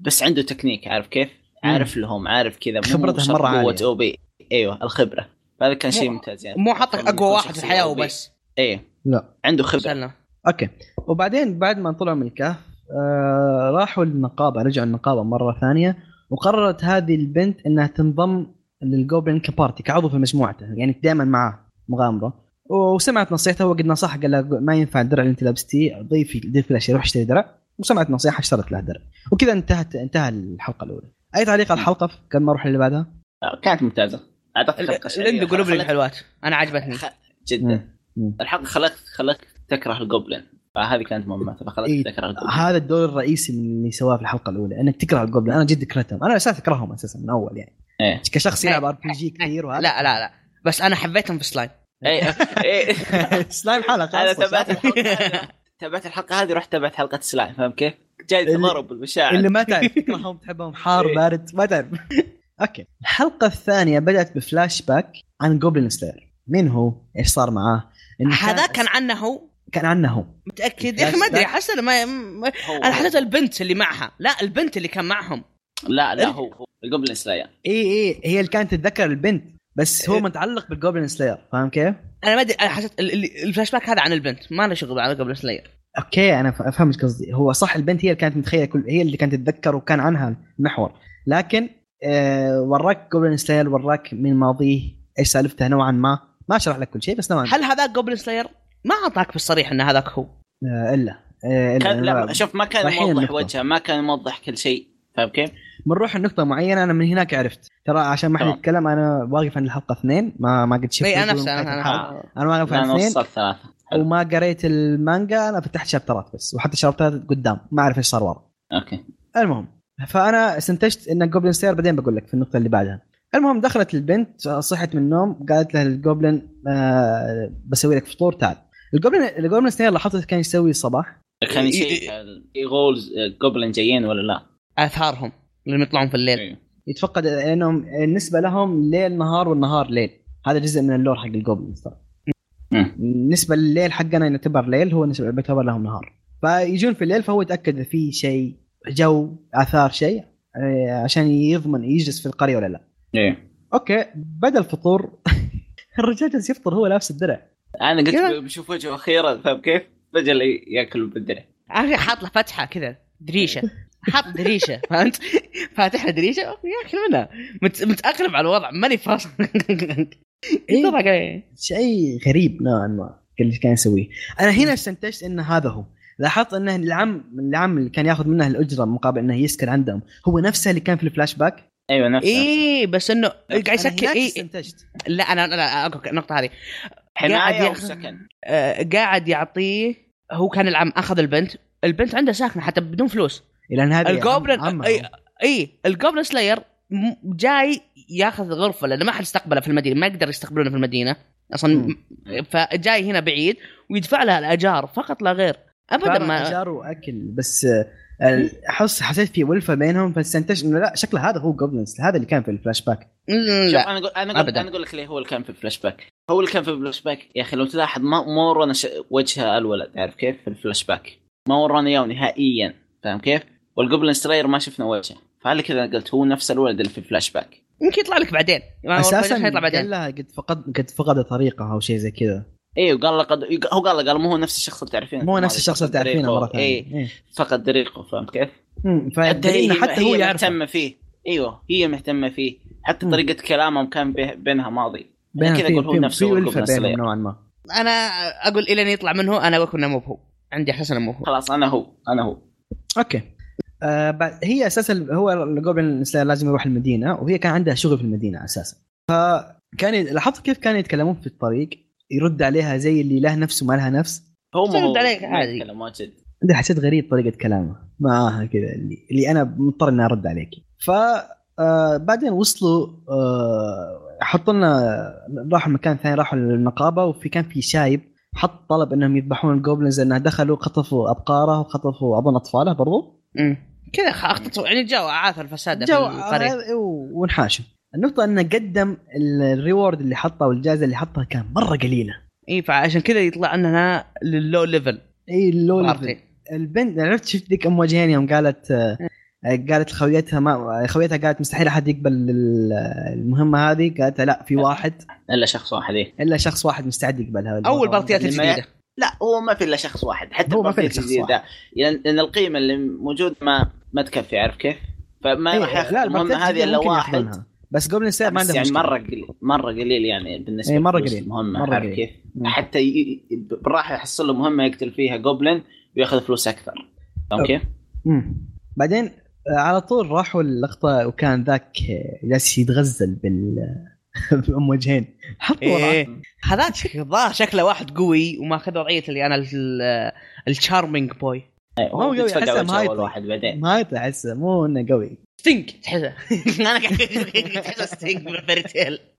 بس عنده تكنيك عارف كيف؟ عارف لهم عارف كذا مو خبرته مرة قوة عالية. OP. أيوه الخبرة. هذا كان شيء ممتاز يعني. مو من أقوى واحد في الحياة. وبس. إيه. لا. عنده خبرة. سلم أوكي. وبعدين بعد ما طلعوا من الكهف آه راحوا للنقابة رجعوا النقابه مرة ثانية وقررت هذه البنت إنها تنضم لل Goblin ك party كعضو في مجموعته يعني دائما معاه مغامرة. وسمعت نصيحته هو قد نصح قال لها ما ينفع الدرع اللي انت لابستيه ضيفي ضيف له شيء روح اشتري درع. وسمعت نصيحة اشترت له درع. وكذا انتهت انتهى الحلقة الأولى. أي تعليق على الحلقة؟ قبل ما أروح اللي بعدها. كانت ممتازة. اعطتك عنده قلوب خلت- الحلوات أنا عجبتني. خ- جدا. مم. مم. الحلقة خلاك خلاك تكره ال goblin فهذه كانت مهمتها. فخلاك إيه، تكره ال goblin هذا الدور الرئيسي من اللي سواه في الحلقة الأولى أنك تكره ال goblin أنا جد كرهتهم. أنا أساسا أكرههم أساسا من أول يعني. إيه. كشخص يلعب RPG كثير وهذا. لا لا لا. بس أنا حبيتهم في سلايم إيه. إيه. سلايم حلقه أنا تابعت؟ الحلقة هذه- تابعت الحلقة هذه رحت تابعت حلقة سلايم فاهم كيف؟ جاي تضارب بالمشاعر. اللي ما تعرف تكرههم تحبهم حار إيه. بارد ما تعرف. أوكي. الحلقة الثانية بدأت بفلاش باك عن Goblin Slayer مين هو؟ إيش صار معاه؟ هذا كان عنه. هو كان عنه. هو متأكد؟ يا أخي ما أدري احس أنا ما أنا حسيت البنت اللي معها. لا البنت اللي كان معهم. لا لا هو هو ال Goblin Slayer اي اي هي اللي كانت تتذكر البنت. بس هو إيه. متعلق بال Goblin Slayer فاهم كيف؟ أنا ما أدري أنا حسيت ال- ال- الفلاش باك هذا عن البنت ما له شغل على Goblin Slayer أوكي أنا ف- افهم إيش قصدي هو صح البنت هي اللي كانت متخيلة كل هي اللي كانت تتذكر وكان عنها المحور لكن آه وراك Goblin Slayer وراك من ماضيه إيش سالفته نوعا ما. ما شرح لك كل شيء بس نوعا ما. هل هذاك Goblin Slayer ما أعطاك بالصريح إن هذاك هو. آه إلا. آه إلا. كان لا شوف ما كان موضح. وجهه ما كان موضح كل شيء. فاهم كيف؟ بنروح لنقطة معينة أنا من هناك عرفت. ترى عشان ما حد. يتكلم أنا واقف عند الحلقة اثنين ما ما قد شفت إي أنا الفيديو. نفسي الحلقة. أنا أنا واقف لا عند اثنين. حلو. وما قريت المانجا أنا فتحت chapter ات بس. وحتى chapter ات قدام ما أعرف إيش صار ورا أوكي. المهم فأنا استنتجت إن Goblin Slayer بعدين بقول لك في النقطة اللي بعدها. المهم دخلت البنت صحت من النوم قالت لها ال Goblin آه بسوي لك فطور تعال. ال Goblin ال Goblin Slayer لاحظت كان يسوي الصباح كان يشيك goblins goblin جايين ولا لا؟ آثارهم اللي يطلعون في الليل. إيه. يتفقد لانهم بالنسبة لهم ليل نهار والنهار ليل. هذا جزء من ال lore حق ال goblin ترى مم. بالنسبة لليل حقنا يعتبر ليل هو نسبة- يعتبر لهم نهار. فيجون في الليل فهو يتأكد اذا في شيء جو آثار شيء آه، عشان يضمن يجلس في القرية ولا لا. إيه. أوكي بدا الفطور الرجال جالس يفطر هو لابس الدرع. أنا قلت. بشوف وجهه أخيرا فاهم كيف؟ فجأة يأكل بالدرع. أخي حاط له فتحة كذا دريشة. حاط دريشه فهمت؟ فاتح له دريشه يا أخي منها مت... متأقلم على الوضع ماني فاصل يضحك عليه شيء غريب نوعا ما اللي كان يسويه أنا هنا استنتجت إن هذا هو. لاحظت إنه العم العم اللي كان ياخذ منه الأجرة مقابل إنه يسكن عندهم هو نفسه اللي كان في الفلاش باك؟ أيوه نفسه. إيه بس إنه قاعد هناك إيه. استنتجت. لا أنا لا أقولك النقطة هذه. قاعد حمايه ياخذ- وسكن آه، قاعد يعطيه هو كان العم أخذ البنت. البنت عندها ساكنة حتى بدون فلوس. لأن هذا ال Goblin عم-. اي أي ال Goblin Slayer جاي ياخذ غرفة لأنه ما حد استقبله في المدينة ما يقدر يستقبلونه في المدينة أصلا. فجاي هنا بعيد ويدفع لها الأجار فقط لا غير. ابدا ما أجار وأكل بس آه، احس حسيت في ولفة بينهم فاستنتجت إنه لا شكله هذا هو goblins هذا اللي كان في الفلاش باك. لا. أنا أقول أنا أقول أبداً. أنا أقول لك ليه هو اللي كان في الفلاش باك. هو اللي كان في الفلاش باك يا أخي لو تلاحظ ما ما ورانا ش... وجه الولد عارف كيف؟ في الفلاش باك. ما ورانا اياه نهائيا فاهم كيف؟ وال Goblin Slayer ما شفنا وجهه فعلى كذا قلت هو نفس الولد اللي في الفلاش باك. يمكن يطلع لك بعدين. أساسا يطلع قال بعدين. لها قد فقد قد فقد طريقة أو شيء زي كذا. أيوه قال له قد... هو قال له قال مو هو نفس الشخص اللي تعرفينه. مو نفس الشخص اللي تعرفينه مرة ثانية. اي إيه. فقد طريقه فهمت كيف؟ مم، حتى فالدليل هي هو هي يعرف مهتمة فيه. إيوه هي مهتمة فيه. حتى مم. طريقة كلامهم كان بينها ماضي. بينهم كذا أقول هو نفسه بينهم Slayer. نوعا ما. أنا أقول إلى أن يطلع منه أنا أقول إنه مو هو. عندي احساس إنه مو هو. خلاص أنا هو. أنا هو. أوكي. آه بعد هي أساسا هو ال Goblin Slayer لازم يروح المدينة وهي كان عندها شغل في المدينة أساسا. فكان لاحظت كيف كانوا يتكلمون في الطريق يرد عليها زي اللي له نفس وما لها نفس؟ هو ترد عليك عادي. عندي حسيت غريب طريقة كلامه. معاها كذا اللي, اللي أنا مضطر إني أرد عليك. ف آه بعدين وصلوا آه حطوا لنا راحوا مكان ثاني راحوا للنقابة وفي كان في شايب حط طلب إنهم يذبحون ال goblins لأنه دخلوا خطفوا أبقارة وخطفوا اظن أطفاله برضو. مم. كذا اخطط يعني جو عاثر الفساد في جو القريه آه، وانحاشوا النقطة إنه قدم ال reward اللي حطه والجائزة اللي حطها كان مرة قليلة. إي فعشان كذا يطلع إننا لل low level. إي ال low. level. البنت عرفت شفت ذيك أم وجهين يوم قالت آه، قالت لخويتها ما خويتها قالت مستحيل أحد يقبل ال- المهمة هذه. قالت لا في واحد. إلا شخص واحد إيه. إلا شخص واحد مستعد يقبلها. أول بارتيات الجديده لا هو ما في إلا شخص واحد حتى هو ما في البارتيات شخص الجديده لأن لأن القيمة اللي موجود ما ما تكفي عارف كيف؟ فما إيه، راح ياخذ لا المهمه هذه إلا واحد. بس جوبلن سلاير ما عنده يعني. مرة قليل مرة قليل يعني بالنسبة إيه، مرة قليل. مهمه مرة عارف. كيف؟ حتى ي... بالراحه يحصل له مهمة يقتل فيها جوبلن وياخذ فلوس أكثر فاهم كيف؟ بعدين آه، على طول راحوا اللقطه وكان ذاك جالس يتغزل بال بام وجهين. حطوا وراه. إيه. هذاك الظاهر شكله واحد قوي وماخذ وضعية اللي أنا ال- ال charming boy إيه، هو قوي، ما يطلع. أحسه مو إنه قوي. ستينج تحسه. أنا قاعد تحسه ستينج من fairy tale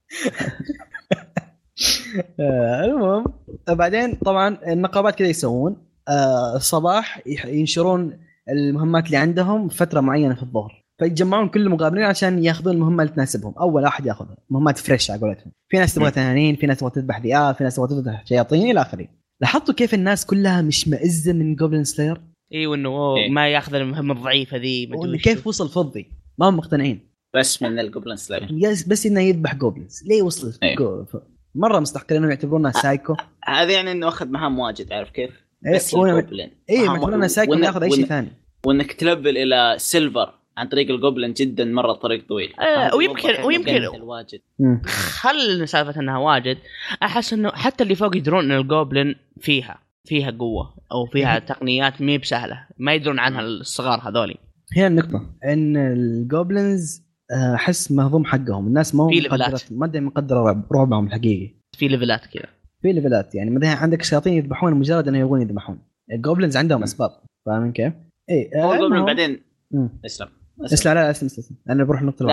آه المهم آه، بعدين طبعا النقابات كذا يسوون. آه الصباح يح- ينشرون المهمات اللي عندهم فترة معينة في الظهر. فيتجمعون كل المقابلين عشان ياخذون المهمة اللي تناسبهم. أول واحد ياخذها. مهمات fresh على قولتهم. في ناس تبغى تنانين في ناس تبغى تذبح ذئاب في ناس تبغى تذبح شياطين إلى آخره. لاحظتوا كيف الناس كلها مشمئزه من Goblin Slayer اي وإنه إيه. ما ياخذ المهمة الضعيفة ذي. كيف وصل فضي؟ ما هم مقتنعين. بس من ال Goblin Slayer بس إنه يذبح goblins ليه وصل إيه. جو- ف- مرة مستحقرين إنهم يعتبرونه سايكو هذا يعني إنه أخذ مهام واجد عارف كيف؟ إيه، بس هو- ال goblin إيه مهام- معتبرونه سايكو ياخذ أي شيء ثاني. وإنك تلفل إلى silver عن طريق ال goblin جدا مرة طريق طويل. آه، ويمكن- ويمكن- الواجد. مم. خل سالفة إنها واجد. أحس إنه حتى اللي فوق يدرون إن ال goblin فيها فيها قوة أو فيها تقنيات مي بسهلة. ما يدرون عنها الصغار هذولي. هي النقطة. إن ال goblins آه، أحس مهضوم حقهم. الناس ما هو. ما أدري مقدرة رعب رعبهم الحقيقي. في ليفلات كذا. في ليفلات يعني مثلا عندك شياطين يذبحون مجرد انهم يبغون يذبحون. ال goblins عندهم أسباب. فاهمين كيف؟ اي هو ال goblin بعدين. اسلم. اسلم لا لا اسلم اسلم أنا بروح النقطة لا،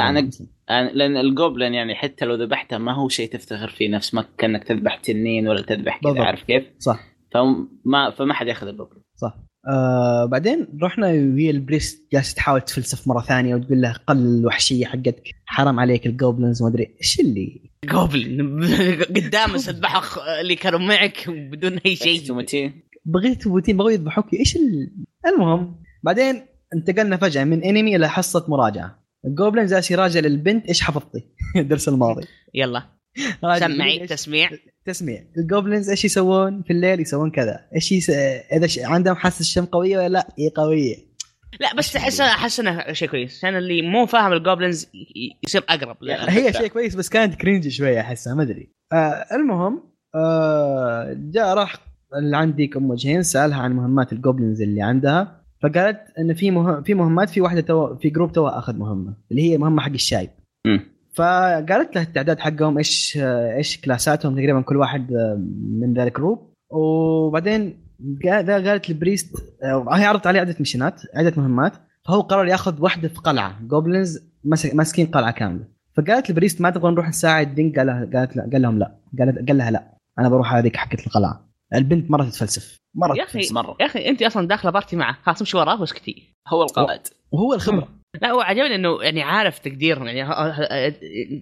أنا- لأن ال goblin يعني حتى لو ذبحته ما هو شيء تفتخر فيه نفس ما كأنك تذبح تنين ولا تذبح كذا. عارف كيف؟ صح. فما فما حد ياخذ ال goblin صح. آه بعدين رحنا وهي ال priest جالسة تحاول تفلسف مرة ثانية وتقول له قل الوحشية حقتك. حرام عليك ال goblins ما أدري. إيش اللي؟ goblin قدام تذبح أخ- اللي كانوا معك بدون أي شيء. بغيتي تموتين بغوا يذبحوك. إيش ال... المهم. بعدين انتقلنا فجأة من انمي إلى حصة مراجعة. ال goblin جالس يراجع للبنت إيش حفظتي؟ الدرس الماضي. يلا. سمعي تسميع. تسميع. ال goblins إيش يسوون؟ في الليل يسوون كذا. إيش يس... إذا ش... عندهم حاسة الشم قوية ولا لا؟ اي قوية. لا بس أحس أحس إنه شيء كويس. عشان اللي مو فاهم ال goblins ي- يصير أقرب. هي شيء كويس بس كانت cringe شوية أحسها ما أدري. آه المهم آه جاء راح اللي عندك أم وجهين سألها عن مهمات ال goblins اللي عندها. فقالت إن في مه... في مهمات في واحدة تو... في group تو أخذ مهمة اللي هي مهمة حق الشايب. فقالت له التعداد حقهم إيش إيش كلاساتهم تقريبا كل واحد آه، من ذا ال group وبعدين قالت ال priest آه، هي عرضت عليه عدة مشينات عدة مهمات. فهو قرر ياخذ واحدة في قلعة goblins ماسك- ماسكين قلعة كاملة. فقالت ال priest ما تبغى نروح نساعد دينك؟ قال لها قالت لا قال لهم لا. قالت قال لها لا أنا بروح هذيك حقت القلعة. البنت مرة تتفلسف. مرة يا أخي. مرة. يا أخي انت أصلا داخلة party معه. خلاص امشي وراه واسكتي. هو القائد. وهو الخبرة. لا هو عجبني إنه يعني عارف تقدير يعني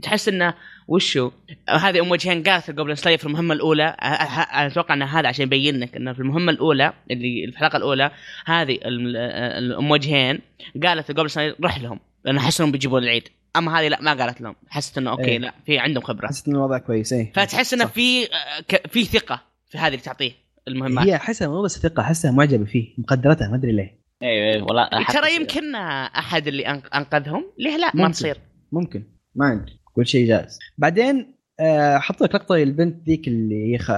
تحس إنه وشو؟ هذه أم وجهين قالت ل Goblin Slayer في المهمة الأولى. أنا أتوقع إن هذا عشان يبين لك إنه في المهمة الأولى اللي في الحلقة الأولى هذه الأم وجهين قالت ل Goblin Slayer روح لهم لأن أحس إنهم بيجيبون العيد. أما هذه لا ما قالت لهم. حست إنه okay إيه. لا في عندهم خبرة. حسيت ان الوضع كويس إيه. فتحس إنه. في ك- في ثقة. في هذه اللي تعطيه المهمات. هي احسها مو بس ثقة احسها معجبة فيه مقدرتها ما أدري ليه. أيوه أيوه ولا حتى ترى. يمكن أحد اللي أنقذهم ليه لا؟ ما. تصير. ممكن ما عندي كل شيء جائز بعدين آه، حط لك لقطة البنت ذيك اللي هي خ...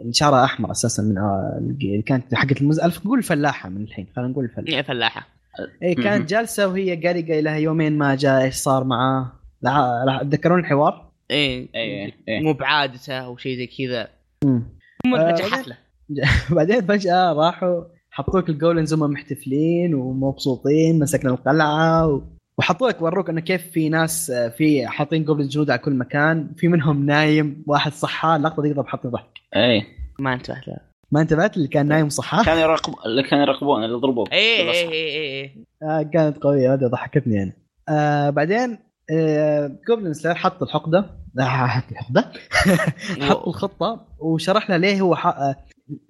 اللي شعرها أحمر أساسا من آه، اللي كانت حقت المز ألف نقول فلاحه من الحين خلينا نقول فلاحه إيه، فلاحة. اي مهم. كانت جالسة وهي قارقه لها يومين ما جاء إيش صار معاه؟ لا- لا- تذكرون الحوار؟ إيه. إيه إيه. مو بعادته أو شيء زي كذا. مم. مو آه، نجحت له بعدين فجأة راحوا حطوا لك الجولنز هم محتفلين ومبسوطين مسكنا القلعة و... وحطوا لك وروك إنه كيف في ناس آه، في حاطين جوبلز جنود على كل مكان في منهم نايم واحد صحاه اللقطه دي ضحك ضحك. إيه. ما انتبهت له. ما انتبهت؟ اللي كان نايم صحاه كانوا يراقب اللي كانوا يراقبون اللي ضربوه إيه إيه بالأصحى. إيه إيه. آه كانت قوية هذه ضحكتني أنا. آه بعدين جوبلن سلاير حط الحقده آه، حط الحقده حط الخطة وشرح لها ليه هو ح... آه،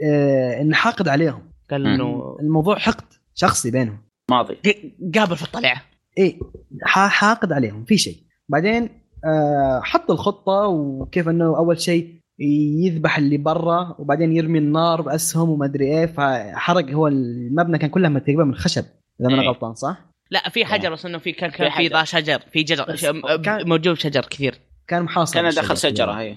آه، إنه حاقد عليهم. قال إنه الموضوع حقد شخصي بينهم. ماضي. قابل في الطلعه إيه ح- حاقد عليهم في شيء. بعدين آه، حط الخطة وكيف إنه أول شيء يذبح اللي برا وبعدين يرمي النار بأسهم وما أدري إيه فحرق. هو المبنى كان كلها تقريبا من الخشب إذا ما أنا إيه. غلطان صح؟ لا في حجر بس إنه في كان كان في. ذا شجر في ش- كان- موجود شجر كثير كان محاصر كان دخل شجرة. هي.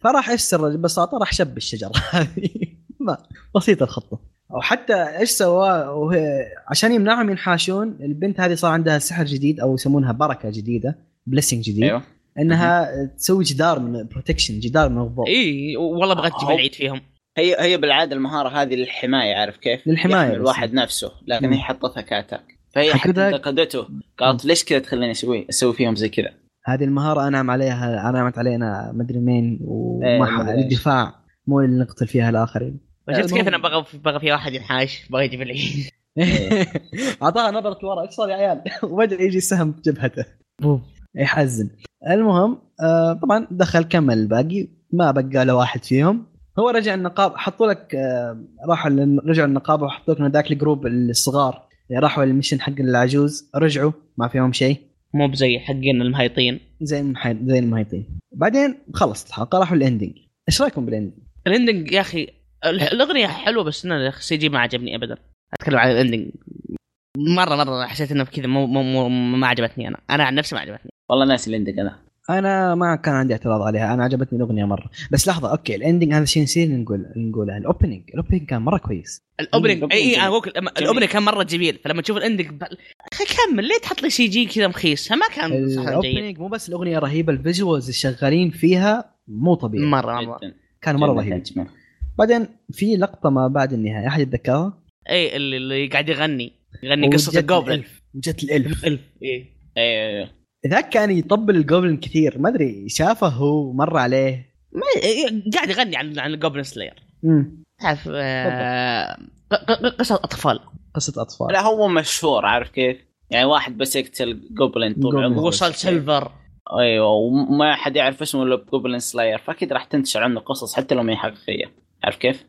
فراح يفسر ببساطة راح شب الشجره هذه ما بسيطة الخطة أو حتى إيش سوى وهي- عشان يمنعهم ينحاشون البنت هذه صار عندها سحر جديد أو يسمونها بركة جديدة blessing جديد أيوه إنها تسوي جدار من protection جدار من الضوء إي والله بغيت تجيب العيد فيهم هي هي بالعادة المهارة هذه للحماية عارف كيف؟ بس. الواحد نفسه لكن. هي حطتها ك attack فهي حتى انتقدته. قالت ليش كذا تخليني أسوي أسوي فيهم زي كذا؟ هذه المهارة أنعم عليها أنعمت علينا مدري مين وما إيش. الدفاع مو اللي نقتل فيها الآخرين. شفت كيف. أنا بغى بغى في واحد ينحاش؟ بغى يجيب العيد أعطاها نظرة لورا إيش صار يا عيال؟ وبدا يجي سهم في جبهته. يحزن. المهم آه طبعا دخل كمل الباقي. ما بقى له واحد فيهم. هو رجع النقابة حطوا لك آه راحوا رجعوا النقابه وحطوا لك إنه ذاك ال group الصغار. راحوا ال mission حق العجوز رجعوا ما فيهم شيء. مو بزي حقين المهيطين. زي المحي... زي المهيطين. بعدين خلصت الحلقة راحوا ال ending إيش رأيكم بال ending؟ ال ending يا أخي ال- الأغنية حلوة بس أنا ال CG ما عجبني ابدا. أتكلم عن ال ending مرة مرة حسيت إنه كذا مو مو مو ما عجبتني أنا. أنا عن نفسي ما عجبتني. والله ناسي اللي أنا. أنا ما كان عندي اعتراض عليها أنا عجبتني الأغنية مرة. بس لحظة okay ال ending هذا شيء نسينا نقول نقوله. ال opening ال opening كان مرة كويس. ال opening ال opening إي أنا. أقول ال opening كان مرة جميل. فلما تشوف ال ending. أخي كمل ليه تحط لي CG كذا مخيس؟ ما كان ال opening مو بس الأغنية رهيبة ال visuals الشغالين فيها مو طبيعي. مرة مرة. كان مرة رهيب. بعدين في لقطة ما بعد النهاية أحد يتذكرها؟ إي اللي, اللي قاعد يغني. يغني قصة وجت ال goblin. جت ال elf. elf إي. أيوه ذاك كان يطبل ال goblin كثير ما أدري شافه هو مر عليه. ما قاعد يغني عن عن ال Goblin Slayer. تعرف آه... ق- ق- قصة أطفال. قصة أطفال. لا هو مشهور عارف كيف؟ يعني واحد بس يقتل goblin طول. عمره. وصل silver أيوه وما حد يعرف اسمه إلا جوبلين سلاير فأكيد راح تنتشر عنه قصص حتى لو ما هي حقيقية. عارف كيف؟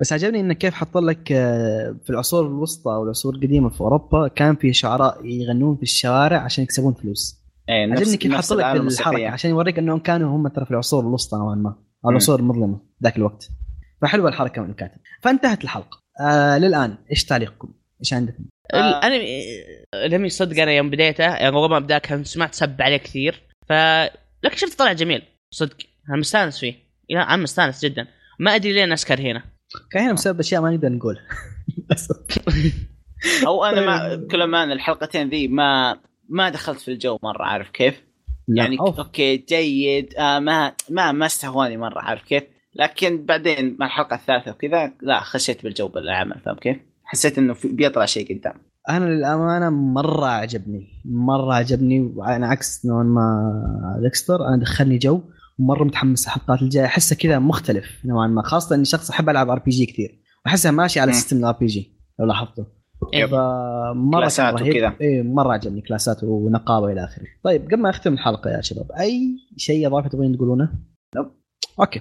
بس عجبني إنه كيف حط لك آه، في العصور الوسطى والعصور القديمة في أوروبا كان في شعراء يغنون في الشوارع عشان يكسبون فلوس. إيه نفس عجبني كيف حط لك الموسيقية. عشان يوريك إنهم كانوا هم ترى في العصور الوسطى نوعا ما. أو. العصور المظلمة ذاك الوقت. فحلوة الحركة من الكاتب. فانتهت الحلقة. آه للآن إيش تعليقكم؟ إيش عندكم؟ آه. الانمي الانمي صدق أنا يوم بديته يعني اول ما بدا كان سمعت سب عليه كثير. ف لكن شفت طلع جميل. صدق. أنا مستانس فيه. لا أنا مستانس جدا. ما أدري ليه الناس كارهينه كان هنا بسبب أشياء ما نقدر نقولها. أو أنا ما بكل امانه الحلقتين ذي ما ما دخلت في الجو مرة عارف كيف؟ يعني أوف. okay جيد آه ما ما ما استهواني مرة عارف كيف؟ لكن بعدين مع الحلقة الثالثة وكذا لا خشيت بالجو بالعمل فاهم كيف؟ حسيت إنه في- بيطلع شيء قدام أنا للأمانة مرة عجبني مرة عجبني وأنا عكس نوعا ما ديكستر أنا دخلني جو ومرة متحمس الحلقات الجاية أحسه كذا مختلف نوعا ما خاصة إني شخص أحب ألعب RPG كثير وأحسها ماشي على. system ال RPG لو لاحظتوا إيه. كلاسات. وكذا. إيه مرة عجبني كلاسات ونقابه إلى آخره طيب قبل ما أختم الحلقة يا شباب أي شيء اضافي تبغين تقولونه؟ nope. okay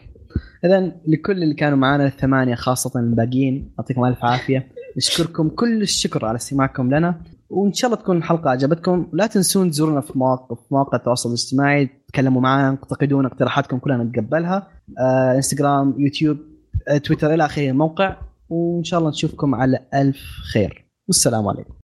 اذا لكل اللي كانوا معنا الثمانية خاصة الباقيين يعطيكم ألف عافية نشكركم كل الشكر على استماعكم لنا وإن شاء الله تكون الحلقة عجبتكم لا تنسون تزورونا في مواقع في مواقع التواصل الاجتماعي تكلموا معنا انتقدونا اقتراحاتكم كلها نتقبلها آه إنستغرام يوتيوب آه تويتر إلى آخره الموقع وإن شاء الله نشوفكم على ألف خير والسلام عليكم.